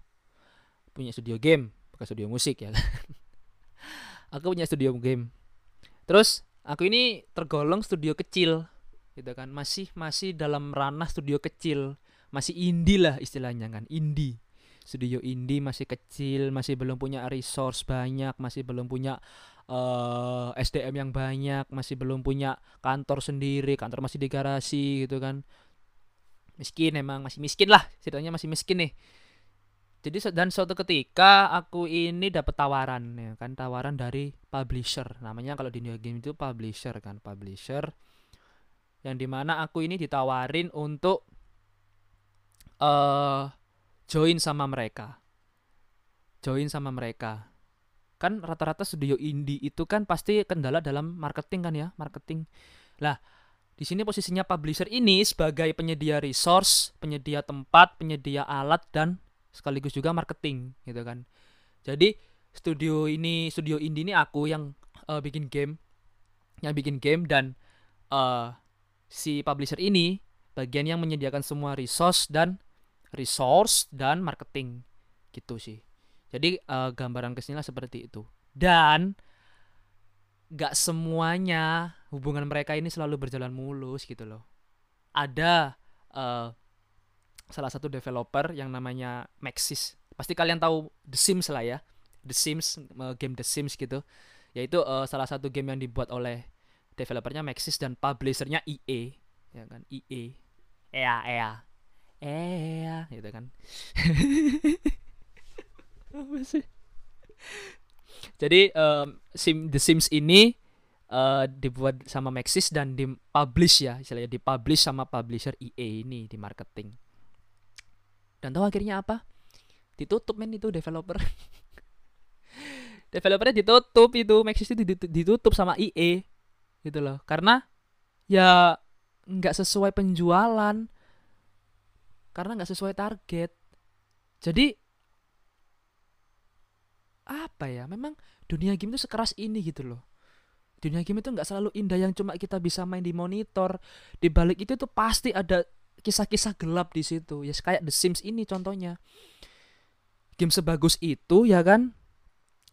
Punya studio game bukan studio musik ya. Kan aku punya studio game. Terus aku ini tergolong studio kecil gitu kan. Masih masih dalam ranah studio kecil. Masih indie lah istilahnya kan indie. Studio indie masih kecil masih belum punya resource banyak masih belum punya uh, eh, SDM yang banyak masih belum punya kantor sendiri kantor masih di garasi gitu kan. Miskin emang masih miskin lah ceritanya masih miskin nih. Jadi dan suatu ketika aku ini dapat tawaran ya kan tawaran dari publisher. Namanya kalau di New Game itu publisher kan publisher. Yang di mana aku ini ditawarin untuk uh, join sama mereka. Join sama mereka kan rata-rata studio indie itu kan pasti kendala dalam marketing kan ya marketing lah di sini posisinya publisher ini sebagai penyedia resource penyedia tempat penyedia alat dan sekaligus juga marketing gitu kan jadi studio ini studio indie ini aku yang uh, bikin game yang bikin game dan uh, si publisher ini bagian yang menyediakan semua resource dan resource dan marketing gitu sih. Jadi uh, gambaran ke sinilah seperti itu. Dan gak semuanya hubungan mereka ini selalu berjalan mulus gitu loh. Ada uh, salah satu developer yang namanya Maxis. Pasti kalian tahu The Sims lah ya. The Sims, uh, game The Sims gitu. Yaitu uh, salah satu game yang dibuat oleh developernya Maxis dan publishernya EA ya kan EA EA EA EA gitu kan apa sih? Jadi um, sim The Sims ini uh, dibuat sama Maxis dan dipublish ya istilahnya dipublish sama publisher EA ini di marketing. Dan tahu akhirnya apa? Ditutup men itu developer. Developernya ditutup itu Maxis itu ditutup sama EA gitu loh. Karena ya nggak sesuai penjualan. Karena nggak sesuai target. Jadi apa ya memang dunia game itu sekeras ini gitu loh. Dunia game itu nggak selalu indah yang cuma kita bisa main di monitor di balik itu tuh pasti ada kisah-kisah gelap di situ. Ya kayak The Sims ini contohnya. Game sebagus itu ya kan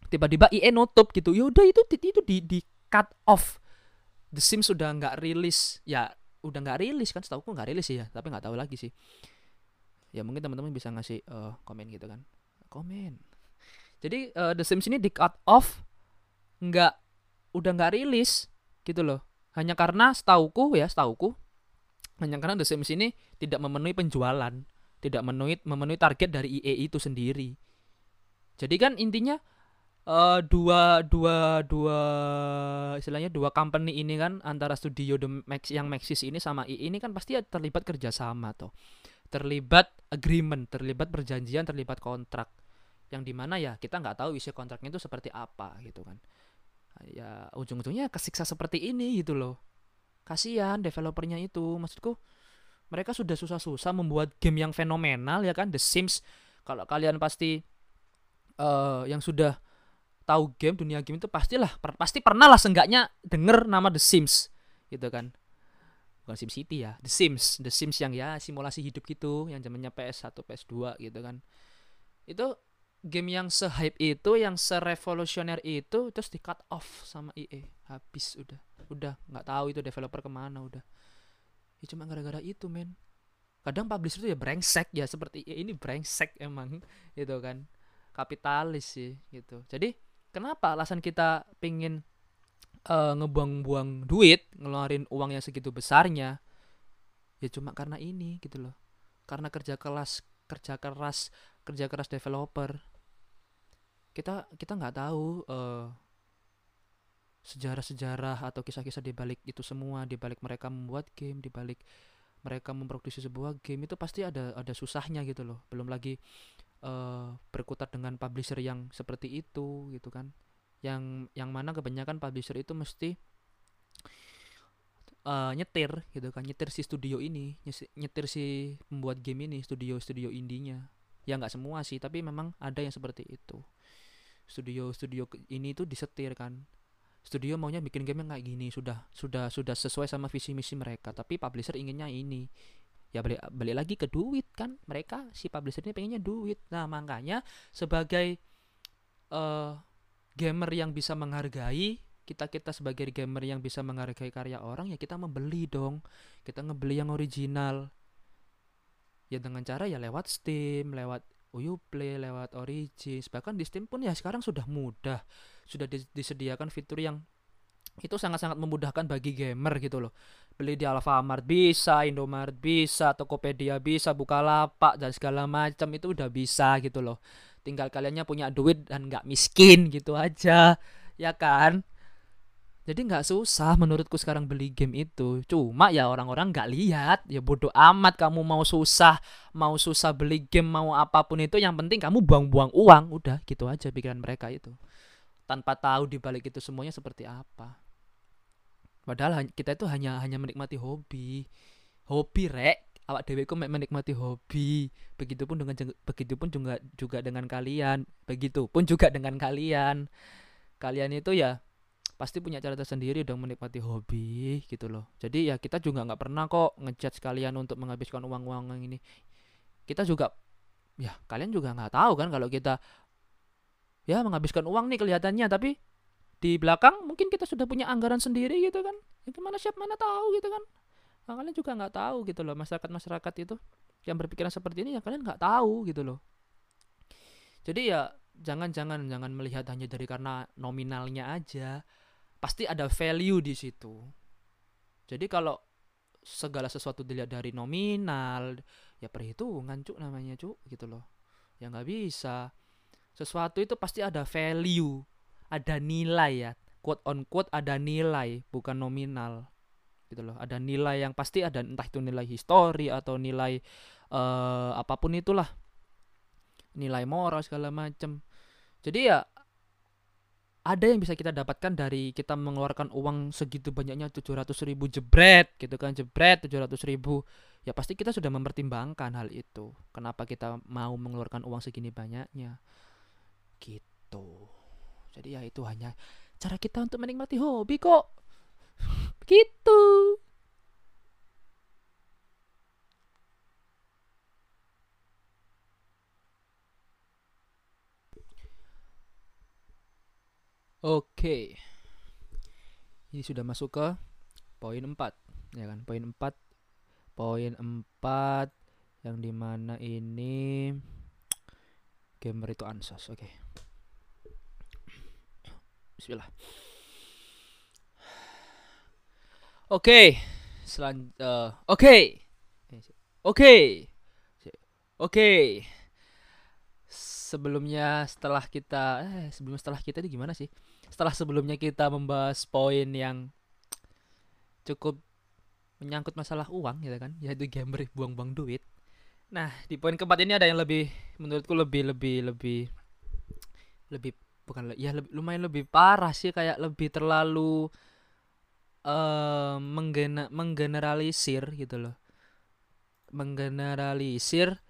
tiba-tiba IE nutup gitu. Yaudah itu itu di di cut off. The Sims sudah nggak rilis. Ya udah nggak rilis kan setahu nggak rilis ya tapi nggak tahu lagi sih. Ya mungkin teman-teman bisa ngasih uh, komen gitu kan. Komen jadi uh, The Sims ini di cut off nggak udah nggak rilis gitu loh. Hanya karena setauku ya setauku hanya karena The Sims ini tidak memenuhi penjualan tidak memenuhi memenuhi target dari EA itu sendiri. Jadi kan intinya uh, dua dua dua istilahnya dua company ini kan antara studio The Max yang Maxis ini sama EA ini kan pasti terlibat kerjasama tuh terlibat agreement terlibat perjanjian terlibat kontrak yang di mana ya kita nggak tahu isi kontraknya itu seperti apa gitu kan. Ya ujung-ujungnya kesiksa seperti ini gitu loh. Kasihan developernya itu. Maksudku mereka sudah susah-susah membuat game yang fenomenal ya kan The Sims. Kalau kalian pasti uh, yang sudah tahu game dunia game itu pastilah per, pasti pernah lah seenggaknya denger nama The Sims gitu kan. Bukan Sim City ya The Sims. The Sims yang ya simulasi hidup gitu yang zamannya PS1 PS2 gitu kan. Itu game yang se-hype itu yang se-revolusioner itu terus di cut off sama EA habis udah. Udah nggak tahu itu developer ke mana udah. Ya cuma gara-gara itu men. Kadang publisher itu ya brengsek ya seperti EA ini brengsek emang gitu kan. Kapitalis sih gitu. Jadi kenapa alasan kita pingin uh, ngebuang-buang duit ngeluarin uang yang segitu besarnya? Ya cuma karena ini gitu loh. Karena kerja keras kerja keras kerja keras developer kita kita nggak tahu uh, sejarah-sejarah atau kisah-kisah di balik itu semua di balik mereka membuat game di balik mereka memproduksi sebuah game itu pasti ada ada susahnya gitu loh. Belum lagi uh, berkutat dengan publisher yang seperti itu gitu kan. Yang yang mana kebanyakan publisher itu mesti uh, nyetir gitu kan nyetir si studio ini nyetir si pembuat game ini studio studio indinya ya nggak semua sih tapi memang ada yang seperti itu studio-studio ini tuh disetir kan. Studio maunya bikin game yang kayak gini sudah sudah sudah sesuai sama visi misi mereka. Tapi publisher inginnya ini. Ya balik balik lagi ke duit kan mereka. Si publisher ini pengennya duit. Nah makanya sebagai uh, gamer yang bisa menghargai kita kita sebagai gamer yang bisa menghargai karya orang ya kita membeli dong. Kita ngebeli yang original. Ya dengan cara ya lewat Steam lewat Uplay lewat Origins. Bahkan di Steam pun ya sekarang sudah mudah. Sudah disediakan fitur yang itu sangat-sangat memudahkan bagi gamer gitu loh. Beli di Alfamart bisa Indomaret bisa Tokopedia bisa Bukalapak dan segala macam itu udah bisa gitu loh. Tinggal kaliannya punya duit dan nggak miskin gitu aja. Ya kan jadi nggak susah menurutku sekarang beli game itu. Cuma ya orang-orang nggak lihat. Ya bodoh amat kamu mau susah mau susah beli game mau apa pun itu yang penting kamu buang-buang uang. Udah gitu aja pikiran mereka itu. Tanpa tahu di balik itu semuanya seperti apa. Padahal kita itu hanya hanya menikmati hobi. Hobi rek. Awak deweku menikmati hobi. Begitupun dengan begitupun juga juga dengan kalian. Begitupun juga dengan kalian. Kalian itu ya pasti punya cara tersendiri dong menikmati hobi gitu loh. Jadi ya kita juga nggak pernah kok ngechat sekalian untuk menghabiskan uang-uang yang ini. Kita juga ya kalian juga nggak tahu kan kalau kita ya menghabiskan uang nih kelihatannya tapi di belakang mungkin kita sudah punya anggaran sendiri gitu kan. Itu mana siap mana tahu gitu kan. Nah, kalian juga nggak tahu gitu loh masyarakat masyarakat itu yang berpikiran seperti ini ya kalian nggak tahu gitu loh. Jadi ya jangan jangan jangan melihat hanya dari karena nominalnya aja pasti ada value di situ. Jadi kalau segala sesuatu dilihat dari nominal, ya perhitungan cuk namanya cuk gitu loh. Ya nggak bisa. Sesuatu itu pasti ada value, ada nilai ya. Quote on quote ada nilai, bukan nominal. Gitu loh. Ada nilai yang pasti ada entah itu nilai histori atau nilai uh, apa pun itulah. Nilai moral segala macam. Jadi ya ada yang bisa kita dapatkan dari kita mengeluarkan uang segitu banyaknya 700 ribu jebret gitu kan jebret 700 ribu. Ya pasti kita sudah mempertimbangkan hal itu. Kenapa kita mau mengeluarkan uang segini banyaknya? Gitu. Jadi ya itu hanya cara kita untuk menikmati hobi kok. Gitu Oke. Ini sudah masuk ke poin 4. ya kan poin 4 poin 4 yang di mana ini gamer itu ansos oke okay. Bismillah oke okay. selan uh, oke okay. oke okay. oke okay. sebelumnya setelah kita eh sebelum setelah kita itu gimana sih setelah sebelumnya kita membahas poin yang cukup menyangkut masalah uang gitu kan yaitu gamer buang-buang duit. Nah di poin keempat ini ada yang lebih menurutku lebih lebih lebih lebih bukan ya lebih, lumayan lebih parah sih kayak lebih terlalu uh, menggena, menggeneralisir gitu loh. Menggeneralisir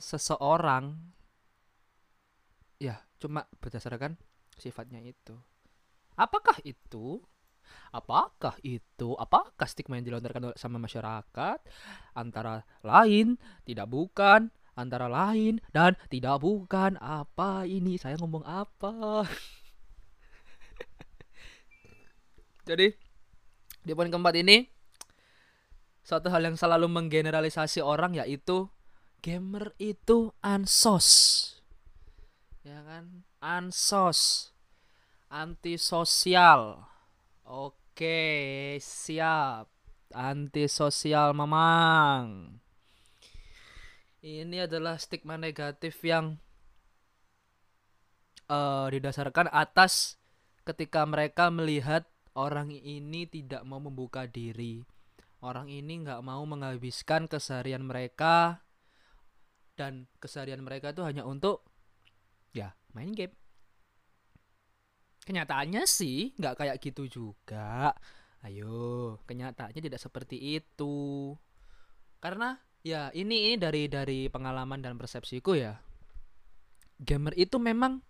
seseorang ya cuma berdasarkan sifatnya itu apakah itu Apakah itu? Apakah stigma yang dilontarkan sama masyarakat? Antara lain, tidak bukan, antara lain dan tidak bukan. Apa ini? Saya ngomong apa? Jadi di poin keempat ini suatu hal yang selalu menggeneralisasi orang yaitu gamer itu ansos. Ya kan? Ansos. Antisosial. Oke, siap. Antisosial mamang. Ini adalah stigma negatif yang uh, didasarkan atas ketika mereka melihat orang ini tidak mau membuka diri. Orang ini nggak mau menghabiskan keseharian mereka dan keseharian mereka itu hanya untuk main game. Kenyataannya sih nggak kayak gitu juga. Ayo kenyataannya tidak seperti itu. Karena ya ini ini dari dari pengalaman dan persepsiku ya. Gamer itu memang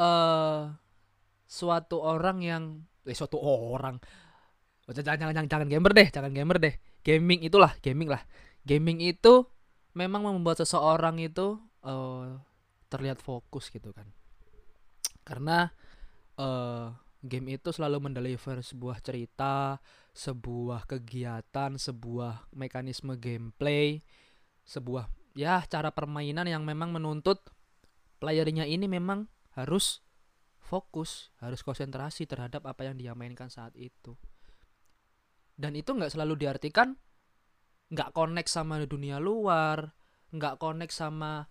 uh, suatu orang yang eh suatu orang. Jangan jangan jangan jangan gamer deh jangan gamer deh. Gaming itulah gaming lah. Gaming itu memang membuat seseorang itu uh, terlihat fokus gitu kan karena uh, game itu selalu mendeliver sebuah cerita, sebuah kegiatan, sebuah mekanisme gameplay, sebuah ya cara permainan yang memang menuntut playernya ini memang harus fokus, harus konsentrasi terhadap apa yang dia mainkan saat itu. Dan itu nggak selalu diartikan nggak connect sama dunia luar, nggak connect sama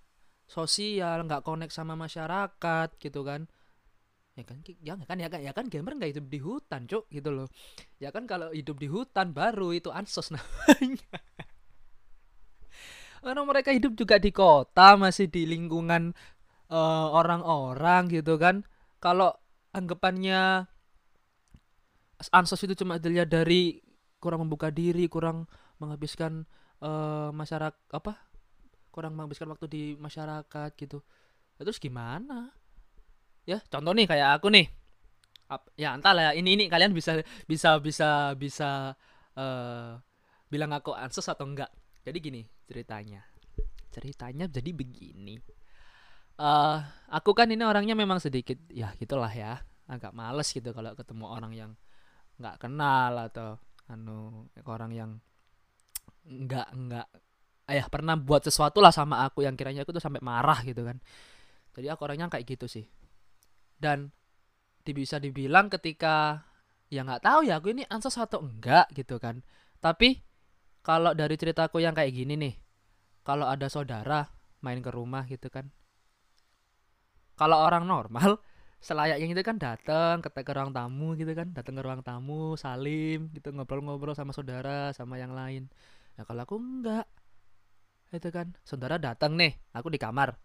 sosial, nggak connect sama masyarakat gitu kan. Ya kan ya kan? Ya kan ya kan gamer nggak hidup di hutan cuk gitu loh. Ya kan kalau hidup di hutan baru itu ansos namanya. Karena mereka hidup juga di kota masih di lingkungan uh, orang-orang gitu kan. Kalau anggapannya ansos itu cuma dilihat dari kurang membuka diri kurang menghabiskan uh, masyarakat apa kurang menghabiskan waktu di masyarakat gitu. Terus gimana? Ya contoh nih kayak aku nih. Ya entahlah ya ini ini kalian bisa bisa bisa bisa uh, bilang aku ansos atau enggak. Jadi gini ceritanya. Ceritanya jadi begini. Uh, aku kan ini orangnya memang sedikit ya gitulah ya agak males gitu kalau ketemu orang yang nggak kenal atau anu orang yang nggak nggak ayah pernah buat sesuatu lah sama aku yang kiranya aku tuh sampai marah gitu kan. Jadi aku orangnya kayak gitu sih. Dan bisa dibilang ketika ya nggak tahu ya aku ini ansos atau enggak gitu kan. Tapi kalau dari ceritaku yang kayak gini nih kalau ada saudara main ke rumah gitu kan kalau orang normal selayaknya itu kan datang ke, ke ruang tamu gitu kan datang ke ruang tamu salim gitu ngobrol-ngobrol sama saudara sama yang lain. Nah kalau aku enggak itu kan. Saudara datang nih aku di kamar.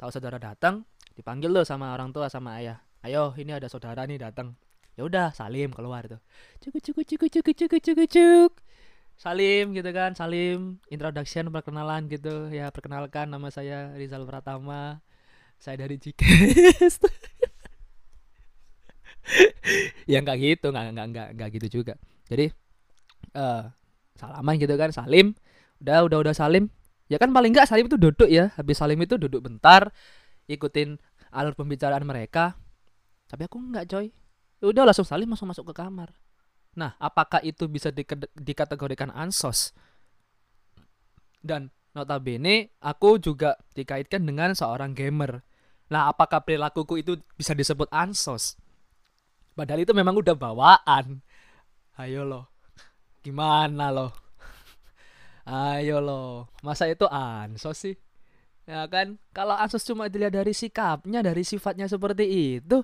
Tahu saudara datang dipanggil lo sama orang tua sama ayah. Ayo ini ada saudara nih datang. Ya udah salim keluar tuh. Cukup cukup cukup cukup cukup cukup cuk salim gitu kan salim. Introduction perkenalan gitu. Ya perkenalkan nama saya Rizal Pratama. Saya dari Cikes. Ya nggak gitu. Nggak nggak nggak nggak gitu juga. Jadi uh, salaman gitu kan salim udah udah udah salim ya kan paling nggak salim itu duduk ya habis salim itu duduk bentar ikutin alur pembicaraan mereka tapi aku nggak coy ya udah langsung salim langsung masuk ke kamar Nah, apakah itu bisa dikategorikan ansos? Dan notabene aku juga dikaitkan dengan seorang gamer. Nah, apakah perilakuku itu bisa disebut ansos? Padahal itu memang udah bawaan. Ayo loh. Gimana loh? Ayo loh. Masa itu ansos sih? Ya kan? Kalau ansos cuma dilihat dari sikapnya, dari sifatnya seperti itu,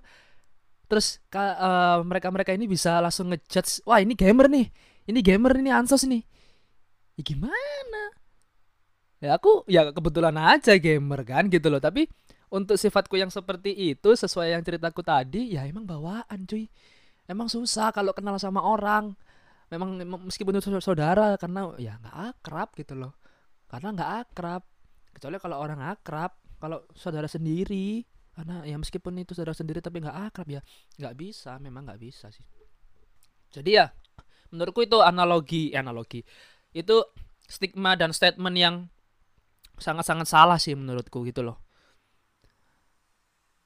terus uh, mereka-mereka ini bisa langsung ngejudge wah ini gamer nih ini gamer ini ansos nih ya gimana ya aku ya kebetulan aja gamer kan gitu loh tapi untuk sifatku yang seperti itu sesuai yang ceritaku tadi ya emang bawaan cuy emang susah kalau kenal sama orang memang, meskipun itu saudara karena ya nggak akrab gitu loh. Karena nggak akrab. Kecuali kalau orang akrab kalau saudara sendiri. Karena ya meskipun itu saudara sendiri tapi nggak akrab ya nggak bisa memang nggak bisa sih. Jadi ya menurutku itu analogi eh, analogi. Itu stigma dan statement yang sangat-sangat salah sih menurutku gitu loh.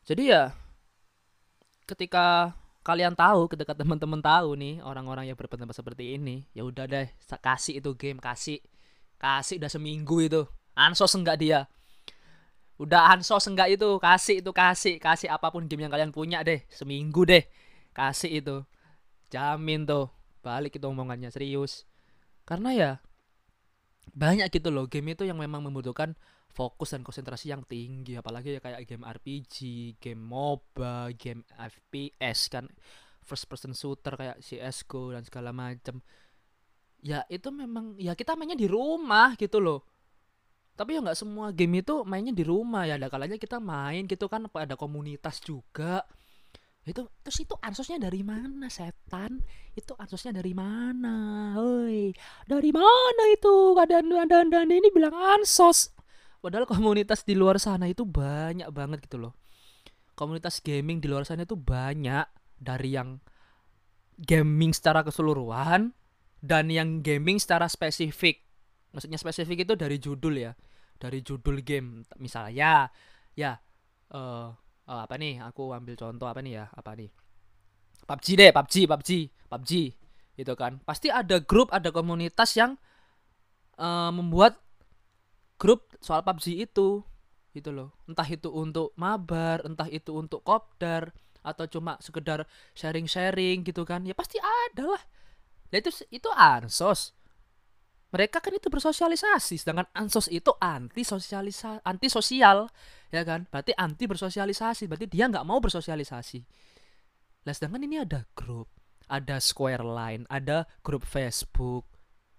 Jadi ya ketika kalian tahu ketika teman-teman tahu nih orang-orang yang berpendapat seperti ini ya udah deh kasih itu game kasih. Kasih udah seminggu itu. Ansos enggak dia? Udah ansos enggak itu? Kasih itu kasih. Kasih apa pun game yang kalian punya deh seminggu deh. Kasih itu. Jamin tuh balik itu omongannya serius. Karena ya banyak gitu loh game itu yang memang membutuhkan fokus dan konsentrasi yang tinggi apalagi ya kayak game RPG, game MOBA, game FPS kan first person shooter kayak CS:GO dan segala macam. Ya itu memang ya kita mainnya di rumah gitu loh. Tapi ya nggak semua game itu mainnya di rumah ya ada kalanya kita main gitu kan ada komunitas juga. Itu terus itu ansosnya dari mana setan? Itu ansosnya dari mana? Hoi dari mana itu? Dan dan dan ini bilang ansos padahal komunitas di luar sana itu banyak banget gitu loh. Komunitas gaming di luar sana itu banyak. Dari yang gaming secara keseluruhan dan yang gaming secara spesifik. Maksudnya spesifik itu dari judul ya. Dari judul game. Misalnya ya ya uh, uh, apa nih? Aku ambil contoh apa nih ya? Apa nih? PUBG deh PUBG PUBG PUBG itu kan. Pasti ada grup ada komunitas yang uh, membuat grup soal PUBG itu gitu loh. Entah itu untuk mabar entah itu untuk kopdar atau cuma sekedar sharing-sharing gitu kan ya pasti ada lah. Ya itu itu ansos. Mereka kan itu bersosialisasi sedangkan ansos itu anti sosialisa anti sosial ya kan? Berarti anti bersosialisasi berarti dia nggak mau bersosialisasi. Lah sedangkan ini ada grup ada square line ada grup Facebook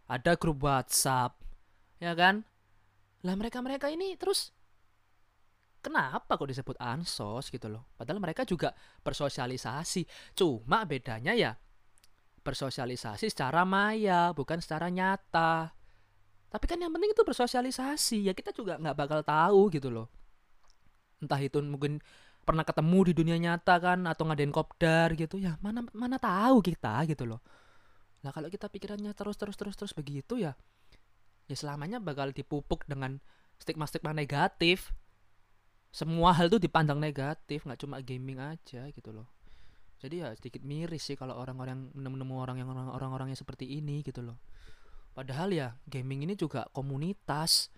ada grup WhatsApp ya kan lah mereka mereka ini terus kenapa kok disebut ansos gitu loh? Padahal mereka juga bersosialisasi. Cuma bedanya ya bersosialisasi secara maya bukan secara nyata. Tapi kan yang penting itu bersosialisasi. Ya kita juga nggak bakal tahu gitu loh. Entah itu mungkin pernah ketemu di dunia nyata kan atau ngadain kopdar gitu. Ya mana mana tahu kita gitu loh. Nah kalau kita pikirannya terus terus terus terus begitu ya ya selamanya bakal dipupuk dengan stigma-stigma negatif. Semua hal tuh dipandang negatif nggak cuma gaming aja gitu loh. Jadi ya sedikit miris sih kalau orang-orang nemu-nemu orang yang orang-orang yang seperti ini gitu loh. Padahal ya gaming ini juga komunitas.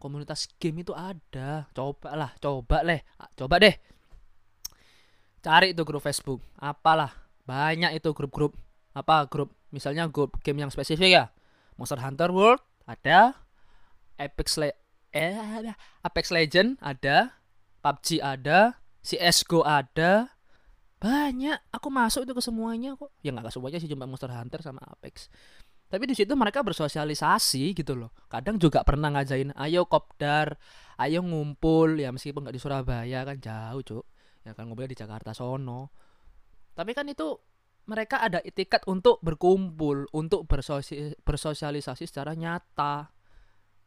Komunitas game itu ada. Coba lah coba leh. Coba deh. Cari itu grup Facebook. Apalah banyak itu grup-grup. Apa grup? Misalnya grup game yang spesifik ya. Monster Hunter World ada Apex Le eh Apex Legend ada PUBG ada CS:GO ada. Banyak aku masuk itu ke semuanya kok. Ya nggak semuanya sih cuma Monster Hunter sama Apex. Tapi di situ mereka bersosialisasi gitu loh. Kadang juga pernah ngajain ayo kopdar ayo ngumpul. Ya meskipun nggak di Surabaya kan jauh cuk. Ya kan ngumpul di Jakarta sono. Tapi kan itu mereka ada etikat untuk berkumpul untuk bersosi bersosialisasi secara nyata.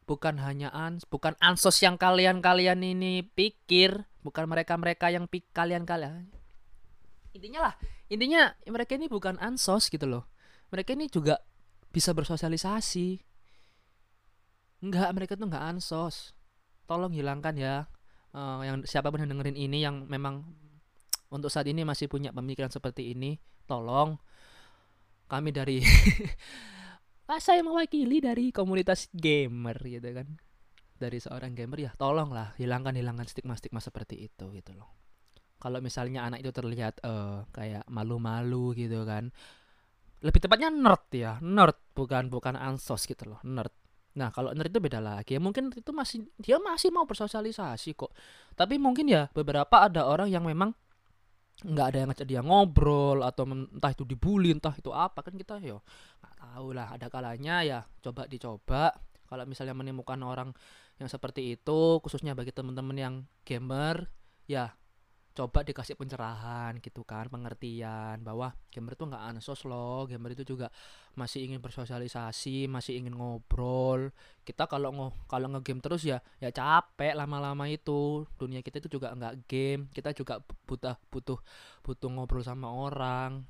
Bukan hanya ans bukan ansos yang kalian kalian ini pikir bukan mereka mereka yang pik kalian kalian intinya lah intinya mereka ini bukan ansos gitu loh. Mereka ini juga bisa bersosialisasi. Enggak mereka tuh enggak ansos. Tolong hilangkan ya uh, yang siapa pun yang dengerin ini yang memang untuk saat ini masih punya pemikiran seperti ini tolong kami dari ah, saya mewakili dari komunitas gamer gitu kan. Dari seorang gamer ya tolonglah hilangkan hilangkan stigma stigma seperti itu gitu loh. Kalau misalnya anak itu terlihat uh, kayak malu-malu gitu kan. Lebih tepatnya nerd ya. Nerd bukan bukan ansos gitu loh. Nerd. Nah kalau nerd itu beda lagi. Ya mungkin itu masih dia masih mau bersosialisasi kok. Tapi mungkin ya beberapa ada orang yang memang nggak ada yang ngajak dia ngobrol atau entah itu dibully entah itu apa kan kita yo nggak tahu lah ada kalanya ya coba dicoba. Kalau misalnya menemukan orang yang seperti itu khususnya bagi teman-teman yang gamer ya coba dikasih pencerahan gitu kan pengertian bahwa gamer itu nggak ansos loh gamer itu juga masih ingin bersosialisasi masih ingin ngobrol. Kita kalau ngo kalau ngegame terus ya ya capek lama-lama itu. Dunia kita itu juga nggak game kita juga butuh butuh butuh ngobrol sama orang.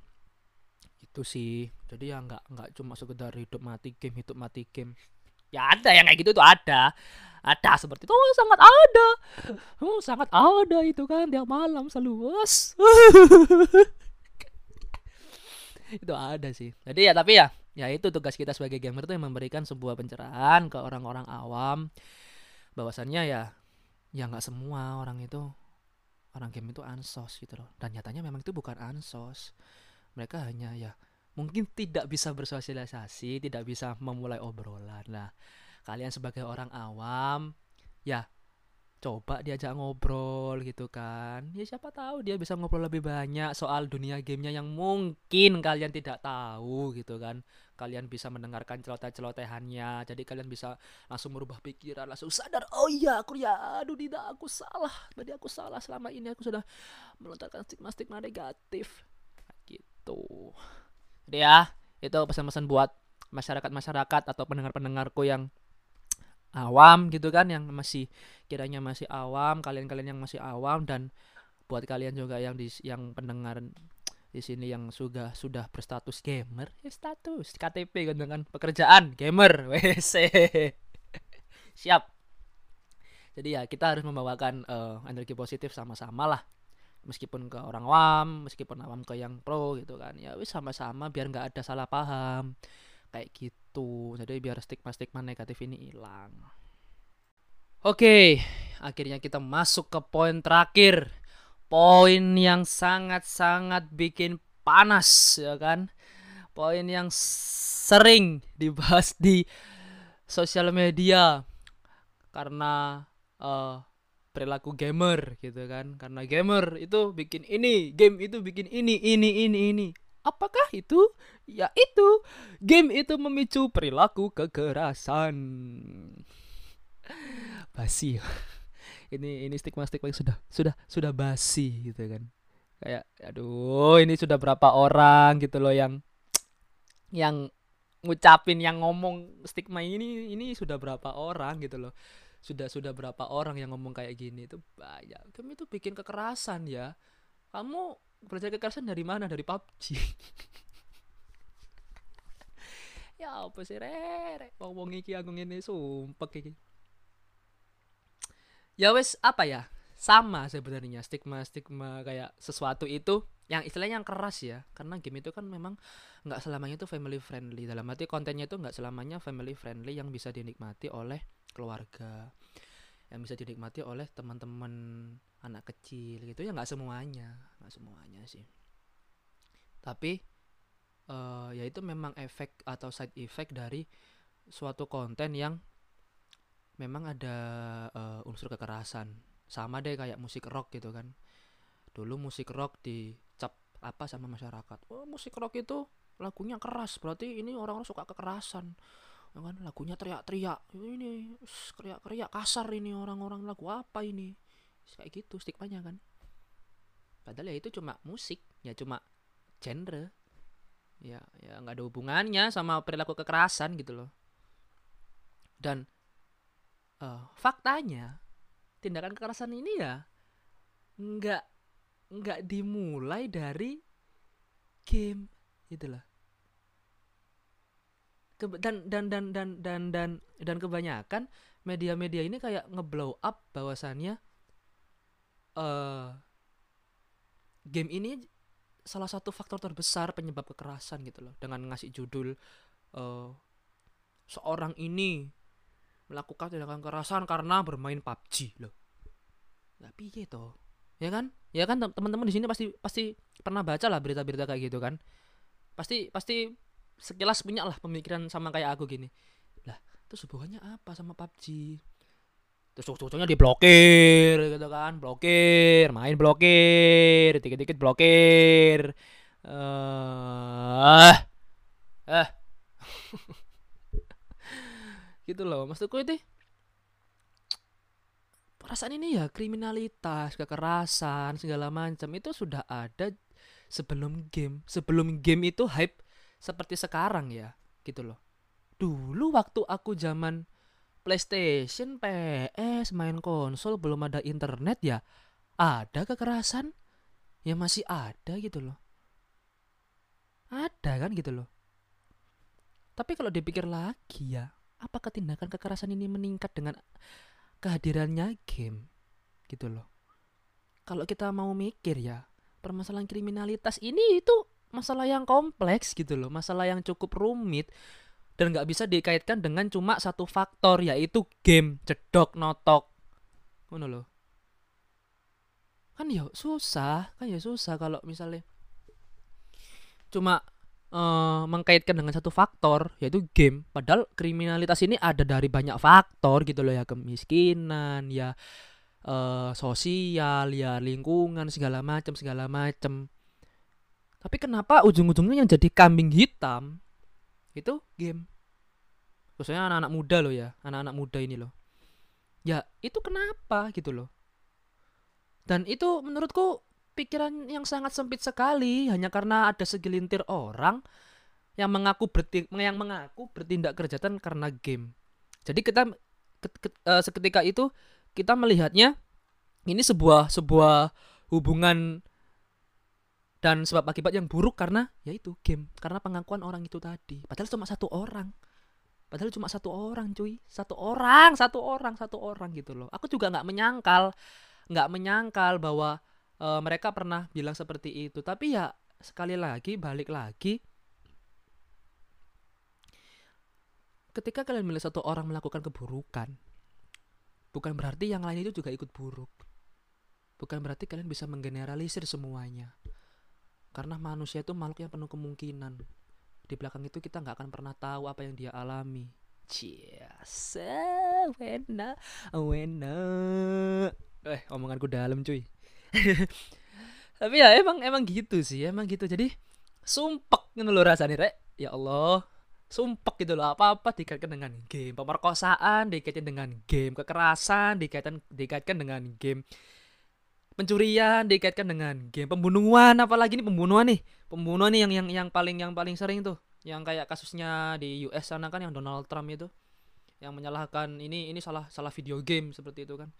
Itu sih. Jadi ya nggak nggak cuma sekedar hidup mati game hidup mati game ya ada yang kayak gitu tuh ada. Ada seperti itu. Oh, sangat ada. Oh, sangat ada itu kan tiap malam selalu was itu ada sih. Jadi ya tapi ya ya itu tugas kita sebagai gamer tuh yang memberikan sebuah pencerahan ke orang-orang awam. Bahwasannya ya ya nggak semua orang itu orang game itu ansos gitu loh. Dan nyatanya memang itu bukan ansos. Mereka hanya ya mungkin tidak bisa bersosialisasi tidak bisa memulai obrolan. Lah kalian sebagai orang awam ya coba diajak ngobrol gitu kan. Ya siapa tahu dia bisa ngobrol lebih banyak soal dunia gamenya yang mungkin kalian tidak tahu gitu kan. Kalian bisa mendengarkan celoteh-celotehannya jadi kalian bisa langsung merubah pikiran langsung sadar oh iya aku ya aduh tidak aku salah. Tadi aku salah selama ini aku sudah melontarkan stigma-stigma negatif. Gitu jadi ya itu pesan-pesan buat masyarakat-masyarakat atau pendengar-pendengarku yang awam gitu kan yang masih kiranya masih awam kalian-kalian yang masih awam dan buat kalian juga yang di yang pendengar di sini yang sudah sudah berstatus gamer ya status KTP dengan pekerjaan gamer wc siap. Jadi ya kita harus membawakan uh, energi positif sama-sama lah meskipun ke orang awam meskipun awam ke yang pro gitu kan ya wis sama-sama biar nggak ada salah paham. Kayak gitu. Jadi biar stigma-stigma negatif ini hilang. Oke akhirnya kita masuk ke poin terakhir. Poin yang sangat-sangat bikin panas ya kan? Poin yang sering dibahas di sosial media. Karena uh, perilaku gamer gitu kan karena gamer itu bikin ini game itu bikin ini ini ini ini Apakah itu? Ya itu. Game itu memicu perilaku kekerasan. Basi. ini ini stigma-stigma yang sudah sudah sudah basi gitu kan. Kayak aduh, ini sudah berapa orang gitu loh yang yang ngucapin yang ngomong stigma ini ini sudah berapa orang gitu loh. Sudah sudah berapa orang yang ngomong kayak gini itu banyak. Game itu bikin kekerasan ya. Kamu belajar kekerasan dari mana? Dari PUBG ya apa sih rere wong wong iki aku ngene sumpek iki. Ya wes apa ya sama sebenarnya stigma stigma kayak sesuatu itu yang istilahnya yang keras ya. Karena game itu kan memang nggak selamanya itu family friendly. Dalam arti kontennya itu nggak selamanya family friendly yang bisa dinikmati oleh keluarga yang bisa dinikmati oleh teman-teman anak kecil gitu. Ya nggak semuanya nggak semuanya sih. Tapi uh, ya itu memang efek atau side effect dari suatu konten yang memang ada uh, unsur kekerasan sama deh kayak musik rock gitu kan. Dulu musik rock dicap apa sama masyarakat. Oh musik rock itu lagunya keras berarti ini orang-orang suka kekerasan. Ya kan? Lagunya teriak-teriak. Ini teriak-teriak kasar ini orang-orang. Lagu apa ini? Kayak gitu stigmanya kan. Padahal ya itu cuma musik ya cuma genre. Ya ya nggak ada hubungannya sama perilaku kekerasan gitu loh. Dan uh, faktanya tindakan kekerasan ini ya nggak nggak dimulai dari game gitu loh. Ke, dan dan dan dan dan dan dan kebanyakan media-media ini kayak ngeblow up bahwasannya uh, game ini salah satu faktor terbesar penyebab kekerasan gitu loh. Dengan ngasih judul uh, seorang ini melakukan tindakan kekerasan karena bermain PUBG loh. Lah piye toh? Ya kan? Ya kan teman-teman di sini pasti pasti pernah baca lah berita-berita kayak gitu kan. Pasti pasti sekilas punya lah pemikiran sama kayak aku gini. Lah, terus hubungannya apa sama PUBG? terus cowok-cowoknya diblokir gitu kan blokir main blokir dikit-dikit blokir eh uh, eh gitu loh maksudku itu perasaan ini ya kriminalitas kekerasan segala macam itu sudah ada sebelum game. Sebelum game itu hype seperti sekarang ya gitu loh. Dulu waktu aku zaman PlayStation, PS, main konsol belum ada internet ya ada kekerasan? Ya masih ada gitu loh. Ada kan gitu loh. Tapi kalau dipikir lagi ya apakah tindakan kekerasan ini meningkat dengan kehadirannya game? Gitu loh. Kalau kita mau mikir ya permasalahan kriminalitas ini itu masalah yang kompleks gitu loh masalah yang cukup rumit dan nggak bisa dikaitkan dengan cuma satu faktor yaitu game cedok notok. Ngono loh. Kan ya susah kan ya susah kalau misalnya cuma uh, mengkaitkan dengan satu faktor yaitu game. Padahal kriminalitas ini ada dari banyak faktor gitu loh ya. Kemiskinan ya uh, sosial ya lingkungan segala macam segala macam. Tapi kenapa ujung-ujungnya yang jadi kambing hitam itu game? Khususnya anak-anak muda loh ya anak-anak muda ini loh. Ya itu kenapa gitu loh? Dan itu menurutku pikiran yang sangat sempit sekali hanya karena ada segelintir orang yang mengaku berti yang mengaku bertindak kejahatan karena game. Jadi kita uh, seketika itu kita melihatnya ini sebuah sebuah hubungan dan sebab akibat yang buruk karena yaitu game. Karena pengakuan orang itu tadi. Padahal cuma satu orang. Padahal cuma satu orang cuy. Satu orang satu orang satu orang gitu loh. Aku juga nggak menyangkal nggak menyangkal bahwa e, mereka pernah bilang seperti itu tapi ya sekali lagi balik lagi ketika kalian melihat satu orang melakukan keburukan bukan berarti yang lain itu juga ikut buruk bukan berarti kalian bisa menggeneralisir semuanya karena manusia itu makhluk yang penuh kemungkinan. Di belakang itu kita nggak akan pernah tahu apa yang dia alami. Cheers, wena, wena. Eh, omonganku dalam cuy. Tapi ya emang emang gitu sih, emang gitu. Jadi sumpek gitu loh rasanya, Rek. Ya Allah, sumpek gitu loh. Apa-apa dikaitkan dengan game pemerkosaan dikaitkan dengan game kekerasan dikaitkan dikaitkan dengan game pencurian dikaitkan dengan game pembunuhan. Apalagi nih pembunuhan nih. Pembunuhan nih yang yang yang paling yang paling sering tuh. Yang kayak kasusnya di US sana kan yang Donald Trump itu. Yang menyalahkan ini ini salah salah video game seperti itu kan.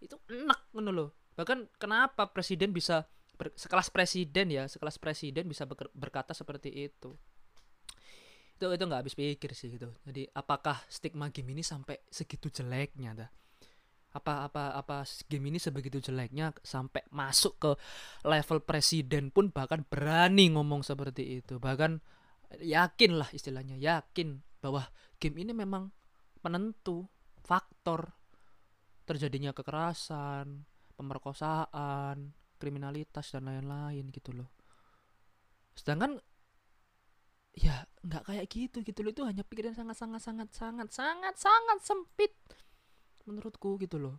Itu enak ngono loh bahkan kenapa presiden bisa ber, sekelas presiden ya sekelas presiden bisa ber, berkata seperti itu? Itu itu nggak habis pikir sih gitu. Jadi apakah stigma game ini sampai segitu jeleknya dah? Apa apa apa game ini sebegitu jeleknya sampai masuk ke level presiden pun bahkan berani ngomong seperti itu. Bahkan yakin lah istilahnya yakin bahwa game ini memang penentu faktor terjadinya kekerasan pemerkosaan kriminalitas dan lain-lain gitu loh. Sedangkan ya nggak kayak gitu gitu loh. Itu hanya pikiran sangat sangat sangat sangat sangat sangat sempit menurutku gitu loh.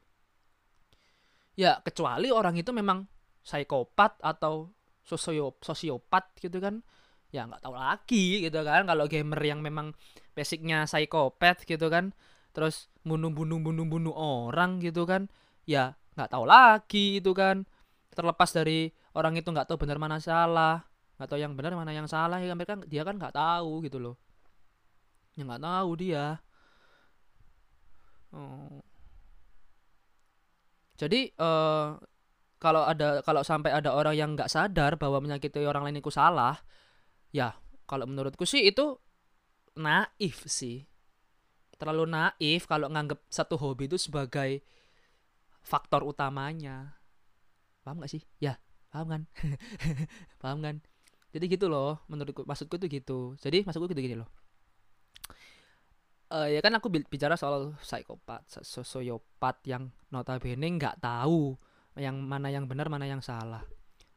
Ya kecuali orang itu memang psikopat atau sosiop sosiopat gitu kan. Ya nggak tahu lagi gitu kan. Kalau gamer yang memang basicnya psikopat gitu kan. Terus bunuh bunuh bunuh bunuh orang gitu kan. Ya nggak tahu lagi itu kan. Terlepas dari orang itu nggak tahu benar mana salah nggak tahu yang benar mana yang salah ya mereka dia kan nggak tahu gitu loh. Ya nggak tahu dia. Oh. Jadi uh, kalau ada kalau sampai ada orang yang nggak sadar bahwa menyakiti orang lain itu salah ya kalau menurutku sih itu naif sih. Terlalu naif kalau nganggap satu hobi itu sebagai faktor utamanya. Paham gak sih? Ya paham kan? Paham kan? Jadi gitu loh menurutku maksudku tuh gitu. Jadi maksudku gitu gini loh. Uh, ya kan aku bicara soal psikopat sosiopat yang notabene nggak tahu yang mana yang benar mana yang salah.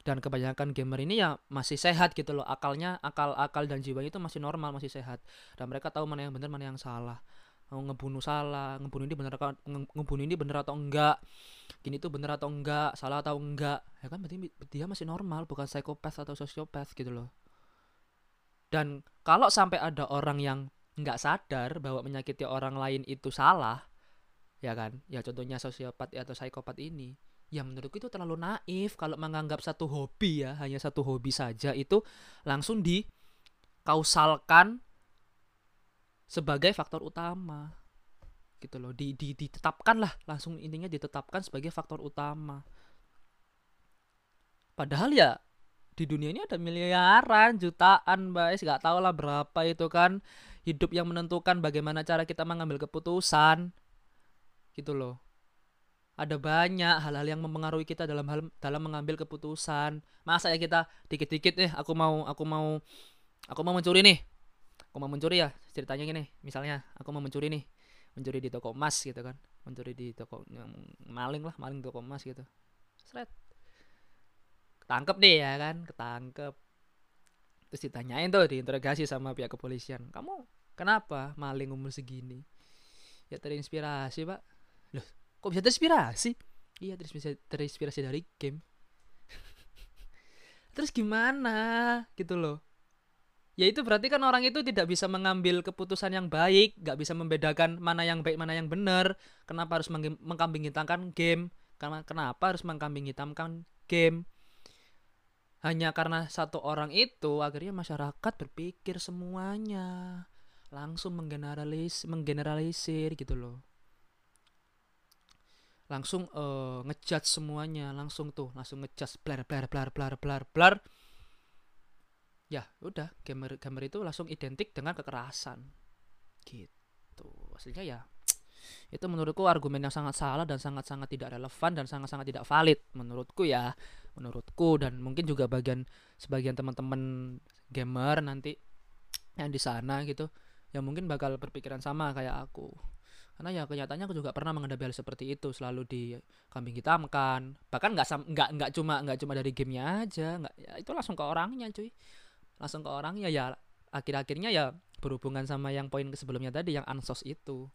Dan kebanyakan gamer ini ya masih sehat gitu loh. Akalnya akal akal dan jiwanya itu masih normal masih sehat. Dan mereka tahu mana yang benar mana yang salah ngebunuh salah ngebunuh ini bener ngebunuh ini bener atau enggak gini tuh bener atau enggak salah atau enggak. Ya kan berarti dia masih normal bukan psikopat atau sosiopat gitu loh. Dan kalau sampai ada orang yang nggak sadar bahwa menyakiti orang lain itu salah ya kan? Ya contohnya sosiopat atau psikopat ini ya menurutku itu terlalu naif. Kalau menganggap satu hobi ya hanya satu hobi saja itu langsung dikausalkan sebagai faktor utama. Gitu loh di, di ditetapkan lah langsung intinya ditetapkan sebagai faktor utama. Padahal ya di dunia ini ada miliaran jutaan guys nggak tahu lah berapa itu kan hidup yang menentukan bagaimana cara kita mengambil keputusan. Gitu loh. Ada banyak hal-hal yang mempengaruhi kita dalam hal dalam mengambil keputusan. Masa ya kita dikit-dikit nih aku mau aku mau aku mau mencuri nih aku mau mencuri ya ceritanya gini. Misalnya aku mau mencuri nih mencuri di toko emas gitu kan. Mencuri di toko maling lah maling toko emas gitu. Seret. Ketangkep nih ya kan ketangkep. Terus ditanyain tuh diinterogasi sama pihak kepolisian. Kamu kenapa maling umur segini? Ya terinspirasi pak. Loh kok bisa terinspirasi? Iya terinspirasi terinspirasi dari game. Terus gimana gitu loh ya itu berarti kan orang itu tidak bisa mengambil keputusan yang baik nggak bisa membedakan mana yang baik mana yang benar. Kenapa harus mengkambing hitamkan game? Karena kenapa harus mengkambing hitamkan game? Hanya karena satu orang itu akhirnya masyarakat berpikir semuanya. Langsung menggeneralis menggeneralisir gitu loh. Langsung uh, ngejudge semuanya. Langsung tuh langsung ngejudge blar blar blar blar blar blar ya udah gamer gamer itu langsung identik dengan kekerasan. Gitu. Aslinya ya itu menurutku argumen yang sangat salah dan sangat-sangat tidak relevan dan sangat-sangat tidak valid menurutku ya menurutku. Dan mungkin juga bagian sebagian teman-teman gamer nanti yang di sana gitu yang mungkin bakal berpikiran sama kayak aku. Karena ya kenyataannya aku juga pernah menghadapi hal seperti itu selalu di kambing hitamkan. Bahkan nggak nggak nggak cuma nggak cuma dari gamenya aja nggak ya itu langsung ke orangnya cuy langsung ke orangnya ya akhir-akhirnya ya berhubungan sama yang poin sebelumnya tadi yang ansos itu.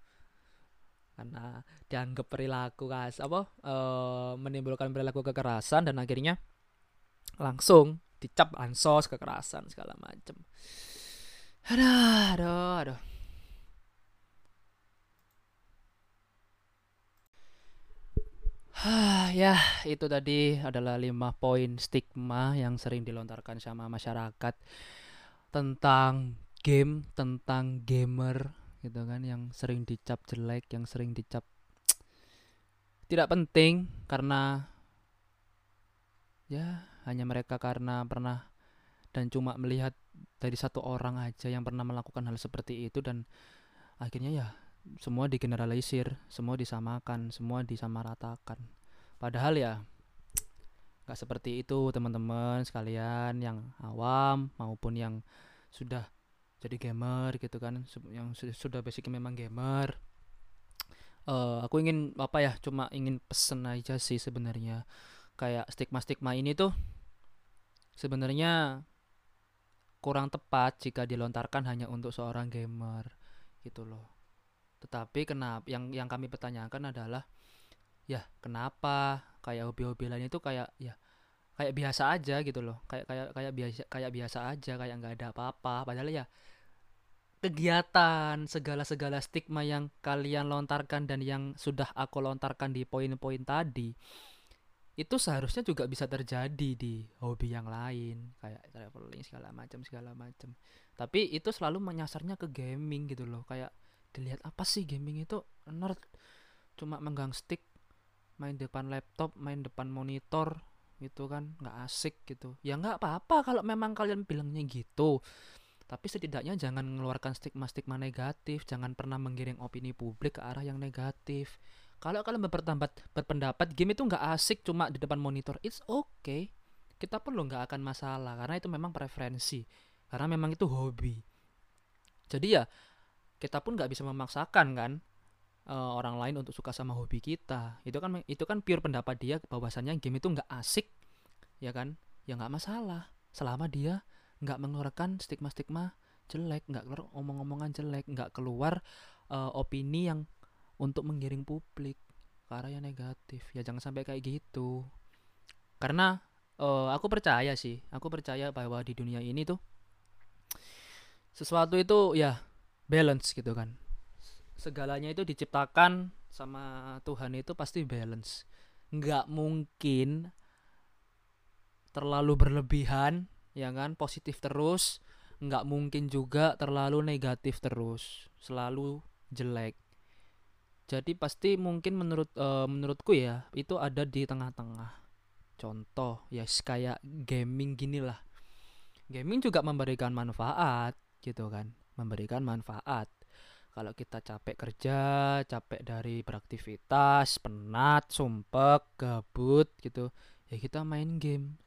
Karena dianggap perilaku kas apa e, menimbulkan perilaku kekerasan dan akhirnya langsung dicap ansos kekerasan segala macam aduh aduh aduh ya itu tadi adalah lima poin stigma yang sering dilontarkan sama masyarakat tentang game, tentang gamer gitu kan yang sering dicap jelek, yang sering dicap tidak penting karena ya hanya mereka karena pernah dan cuma melihat dari satu orang aja yang pernah melakukan hal seperti itu dan akhirnya ya semua digeneralisir, semua disamakan, semua disamaratakan. Padahal ya nggak seperti itu teman-teman sekalian yang awam maupun yang sudah jadi gamer gitu kan, yang sudah basicnya memang gamer. Uh, aku ingin apa ya, cuma ingin pesen aja sih sebenarnya kayak stigma-stigma ini tuh sebenarnya kurang tepat jika dilontarkan hanya untuk seorang gamer gitu loh tetapi kenapa yang yang kami pertanyakan adalah ya kenapa kayak hobi-hobi lain itu kayak ya kayak biasa aja gitu loh. Kayak kayak kayak biasa kayak biasa aja kayak nggak ada apa-apa. Padahal ya kegiatan segala segala stigma yang kalian lontarkan dan yang sudah aku lontarkan di poin-poin tadi itu seharusnya juga bisa terjadi di hobi yang lain. Kayak traveling segala macam segala macam. Tapi itu selalu menyasarnya ke gaming gitu loh. Kayak dilihat apa sih gaming itu? Nerd. Cuma menggang stick main depan laptop main depan monitor gitu kan. Nggak asik gitu. Ya nggak apa-apa kalau memang kalian bilangnya gitu. Tapi setidaknya jangan mengeluarkan stigma-stigma negatif. Jangan pernah menggiring opini publik ke arah yang negatif. Kalau kalian berpendapat berpendapat game itu nggak asik cuma di depan monitor it's okay. Kita pun lo nggak akan masalah karena itu memang preferensi. Karena memang itu hobi. Jadi ya kita pun nggak bisa memaksakan kan uh, orang lain untuk suka sama hobi kita. Itu kan itu kan pure pendapat dia bahwasannya game itu nggak asik ya kan? Ya nggak masalah. Selama dia nggak mengeluarkan stigma-stigma jelek nggak keluar omong-omongan jelek nggak keluar uh, opini yang untuk menggiring publik ke arah yang negatif. Ya jangan sampai kayak gitu. Karena uh, aku percaya sih aku percaya bahwa di dunia ini tuh sesuatu itu ya balance gitu kan. Segalanya itu diciptakan sama Tuhan itu pasti balance. Nggak mungkin terlalu berlebihan ya kan positif terus. Nggak mungkin juga terlalu negatif terus selalu jelek. Jadi pasti mungkin menurut uh, menurutku ya itu ada di tengah-tengah. Contoh ya kayak gaming gini lah gaming juga memberikan manfaat gitu kan memberikan manfaat kalau kita capek kerja, capek dari beraktivitas, penat, sumpek, gabut gitu, ya kita main game.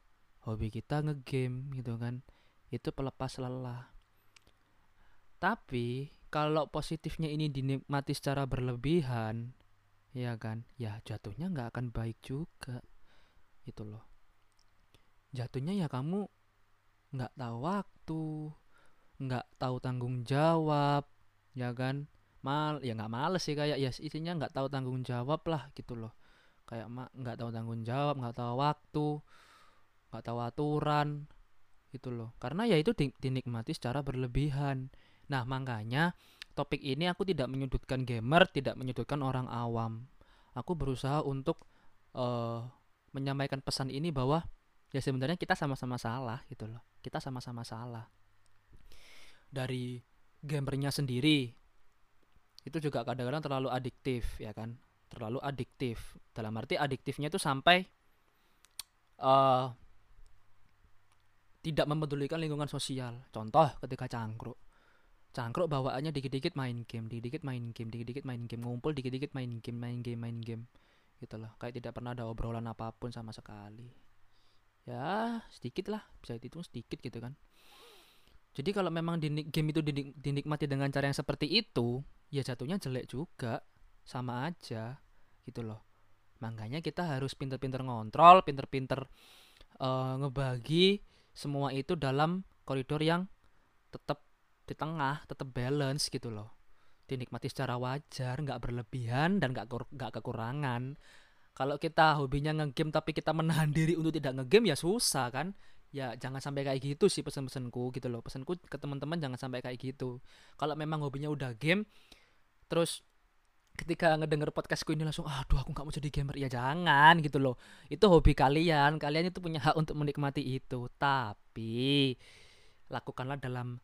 Hobi kita ngegame gitu kan. Itu pelepas lelah. Tapi kalau positifnya ini dinikmati secara berlebihan, ya kan, ya jatuhnya nggak akan baik juga. Itu loh. Jatuhnya ya kamu nggak tahu waktu, nggak tahu tanggung jawab, ya kan? Mal ya nggak males sih kayak ya isinya nggak tahu tanggung jawab lah gitu loh. Kayak mak nggak tahu tanggung jawab nggak tahu waktu nggak tahu aturan gitu loh. Karena ya itu di, dinikmati secara berlebihan. Nah makanya topik ini aku tidak menyudutkan gamer tidak menyudutkan orang awam. Aku berusaha untuk uh, menyampaikan pesan ini bahwa ya sebenarnya kita sama-sama salah gitu loh. Kita sama-sama salah dari gamernya sendiri. Itu juga kadang-kadang terlalu adiktif ya kan? Terlalu adiktif. Dalam arti adiktifnya itu sampai uh, tidak memedulikan lingkungan sosial. Contoh ketika cangkruk. Cangkruk bawaannya dikit-dikit main game dikit-dikit main game dikit-dikit main game ngumpul dikit-dikit main game main game main game. Gitu loh. Kayak tidak pernah ada obrolan apa pun sama sekali. Ya sedikit lah. Bisa dihitung sedikit gitu kan jadi kalau memang di game itu dinik dinikmati dengan cara yang seperti itu, ya jatuhnya jelek juga, sama aja gitu loh. Makanya kita harus pinter-pinter ngontrol, pinter-pinter uh, ngebagi semua itu dalam koridor yang tetap di tengah, tetap balance gitu loh. Dinikmati secara wajar, nggak berlebihan dan nggak nggak kekurangan. Kalau kita hobinya ngegame tapi kita menahan diri untuk tidak ngegame ya susah kan ya jangan sampai kayak gitu sih pesan-pesanku gitu loh. Pesanku ke teman-teman jangan sampai kayak gitu. Kalau memang hobinya udah game terus ketika ngedenger podcastku ini langsung aduh aku nggak mau jadi gamer. Ya jangan gitu loh. Itu hobi kalian. Kalian itu punya hak untuk menikmati itu. Tapi lakukanlah dalam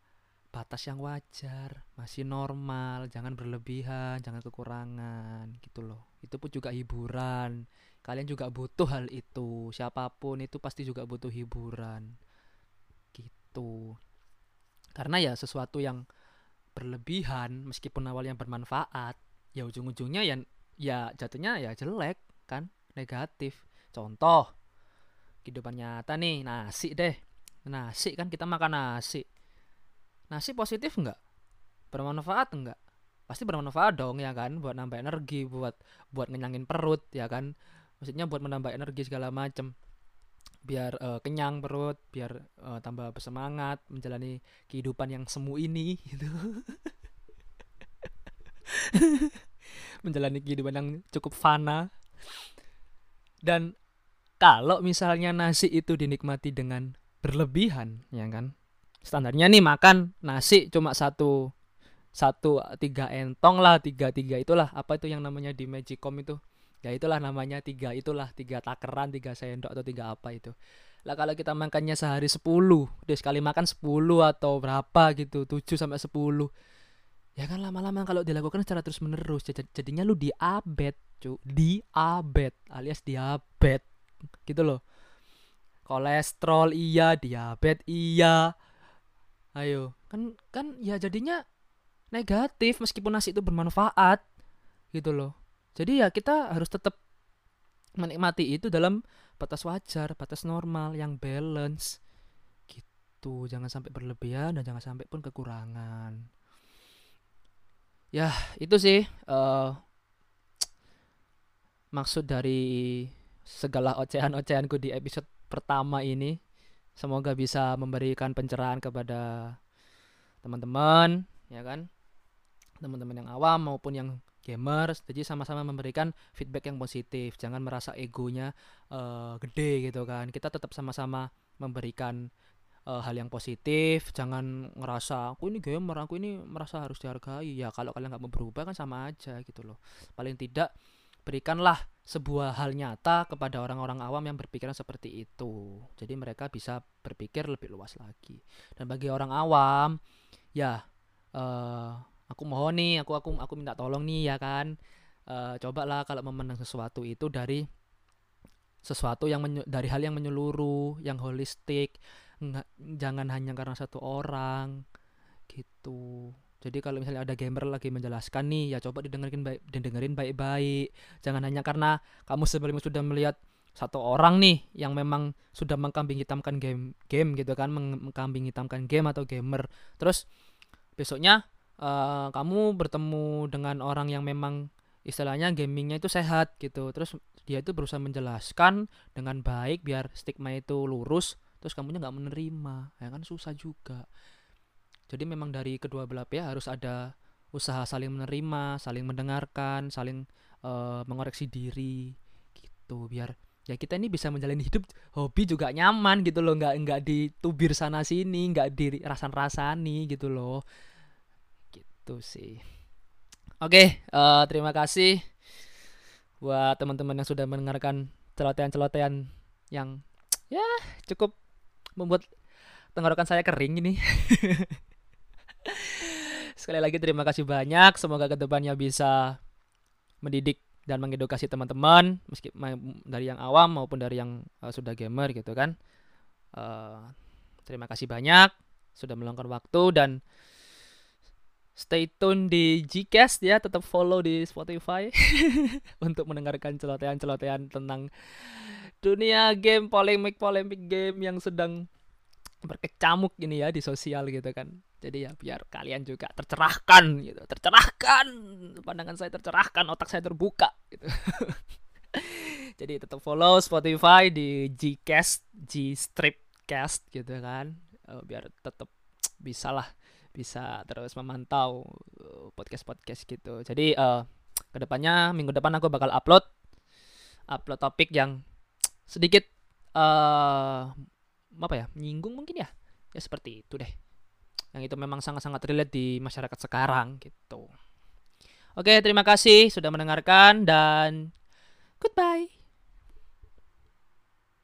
batas yang wajar masih normal. Jangan berlebihan jangan kekurangan gitu loh. Itu pun juga hiburan kalian juga butuh hal itu. Siapa pun itu pasti juga butuh hiburan. Gitu. Karena ya sesuatu yang berlebihan meskipun awalnya bermanfaat ya ujung-ujungnya ya ya jatuhnya ya jelek kan? Negatif. Contoh kehidupan nyata nih nasi deh. Nasi kan kita makan nasi. Nasi positif enggak bermanfaat enggak pasti bermanfaat dong ya kan? Buat nambah energi buat buat ngenyangin perut ya kan maksudnya buat menambah energi segala macam biar uh, kenyang perut biar uh, tambah bersemangat menjalani kehidupan yang semu ini gitu. Menjalani kehidupan yang cukup fana. Dan kalau misalnya nasi itu dinikmati dengan berlebihan ya kan? Standarnya nih makan nasi cuma satu satu tiga entong lah tiga tiga itulah. Apa itu yang namanya di Magicom itu ya itulah namanya tiga itulah tiga takeran tiga sendok atau tiga apa itu. Lah kalau kita makannya sehari sepuluh deh sekali makan sepuluh atau berapa gitu tujuh sampai sepuluh. Ya kan lama-lama kalau dilakukan secara terus menerus jadinya lu diabet cu diabet alias diabet gitu loh. Kolesterol iya diabet iya. Ayo kan kan ya jadinya negatif meskipun nasi itu bermanfaat gitu loh jadi ya kita harus tetap menikmati itu dalam batas wajar batas normal yang balance. Gitu jangan sampai berlebihan dan jangan sampai pun kekurangan. Ya itu sih uh, maksud dari segala ocehan-ocehanku di episode pertama ini. Semoga bisa memberikan pencerahan kepada teman-teman ya kan? Teman-teman yang awam maupun yang gamers jadi sama-sama memberikan feedback yang positif. Jangan merasa egonya uh, gede gitu kan. Kita tetap sama-sama memberikan uh, hal yang positif. Jangan ngerasa aku ini gamer aku ini merasa harus dihargai. Ya kalau kalian nggak mau berubah kan sama aja gitu loh. Paling tidak berikanlah sebuah hal nyata kepada orang-orang awam yang berpikiran seperti itu. Jadi mereka bisa berpikir lebih luas lagi. Dan bagi orang awam ya uh, aku mohon nih aku aku aku minta tolong nih ya kan. Uh, cobalah kalau memandang sesuatu itu dari sesuatu yang dari hal yang menyeluruh yang holistik. Nggak jangan hanya karena satu orang gitu. Jadi kalau misalnya ada gamer lagi menjelaskan nih ya coba didengarkan baik didengerin baik-baik. Jangan hanya karena kamu sebelumnya sudah melihat satu orang nih yang memang sudah mengkambing hitamkan game game gitu kan mengkambing hitamkan game atau gamer. Terus besoknya uh, kamu bertemu dengan orang yang memang istilahnya gamingnya itu sehat gitu. Terus dia itu berusaha menjelaskan dengan baik biar stigma itu lurus terus kamunya nggak menerima. Ya kan susah juga. Jadi memang dari kedua belah pihak harus ada usaha saling menerima saling mendengarkan saling uh, mengoreksi diri gitu. Biar ya kita ini bisa menjalani hidup hobi juga nyaman gitu loh. Nggak nggak ditubir sana sini nggak di rasan rasani gitu loh gitu sih. Oke uh, terima kasih buat teman-teman yang sudah mendengarkan celotehan-celotehan yang ya cukup membuat tenggorokan saya kering ini. Sekali lagi terima kasih banyak. Semoga ke depannya bisa mendidik dan mengedukasi teman-teman meski dari yang awam maupun dari yang uh, sudah gamer gitu kan. Uh, terima kasih banyak sudah meluangkan waktu dan stay tune di Gcast ya, tetap follow di Spotify untuk mendengarkan celotehan-celotehan tentang dunia game polemik-polemik game yang sedang berkecamuk ini ya di sosial gitu kan. Jadi ya biar kalian juga tercerahkan gitu, tercerahkan pandangan saya tercerahkan, otak saya terbuka gitu. Jadi tetap follow Spotify di Gcast, G Stripcast gitu kan, uh, biar tetap bisa lah bisa terus memantau uh, podcast-podcast gitu. Jadi uh, ke depannya minggu depan aku bakal upload upload topik yang sedikit uh, apa ya menyinggung mungkin ya? Ya seperti itu deh. Yang itu memang sangat-sangat relate di masyarakat sekarang gitu. Oke terima kasih sudah mendengarkan dan goodbye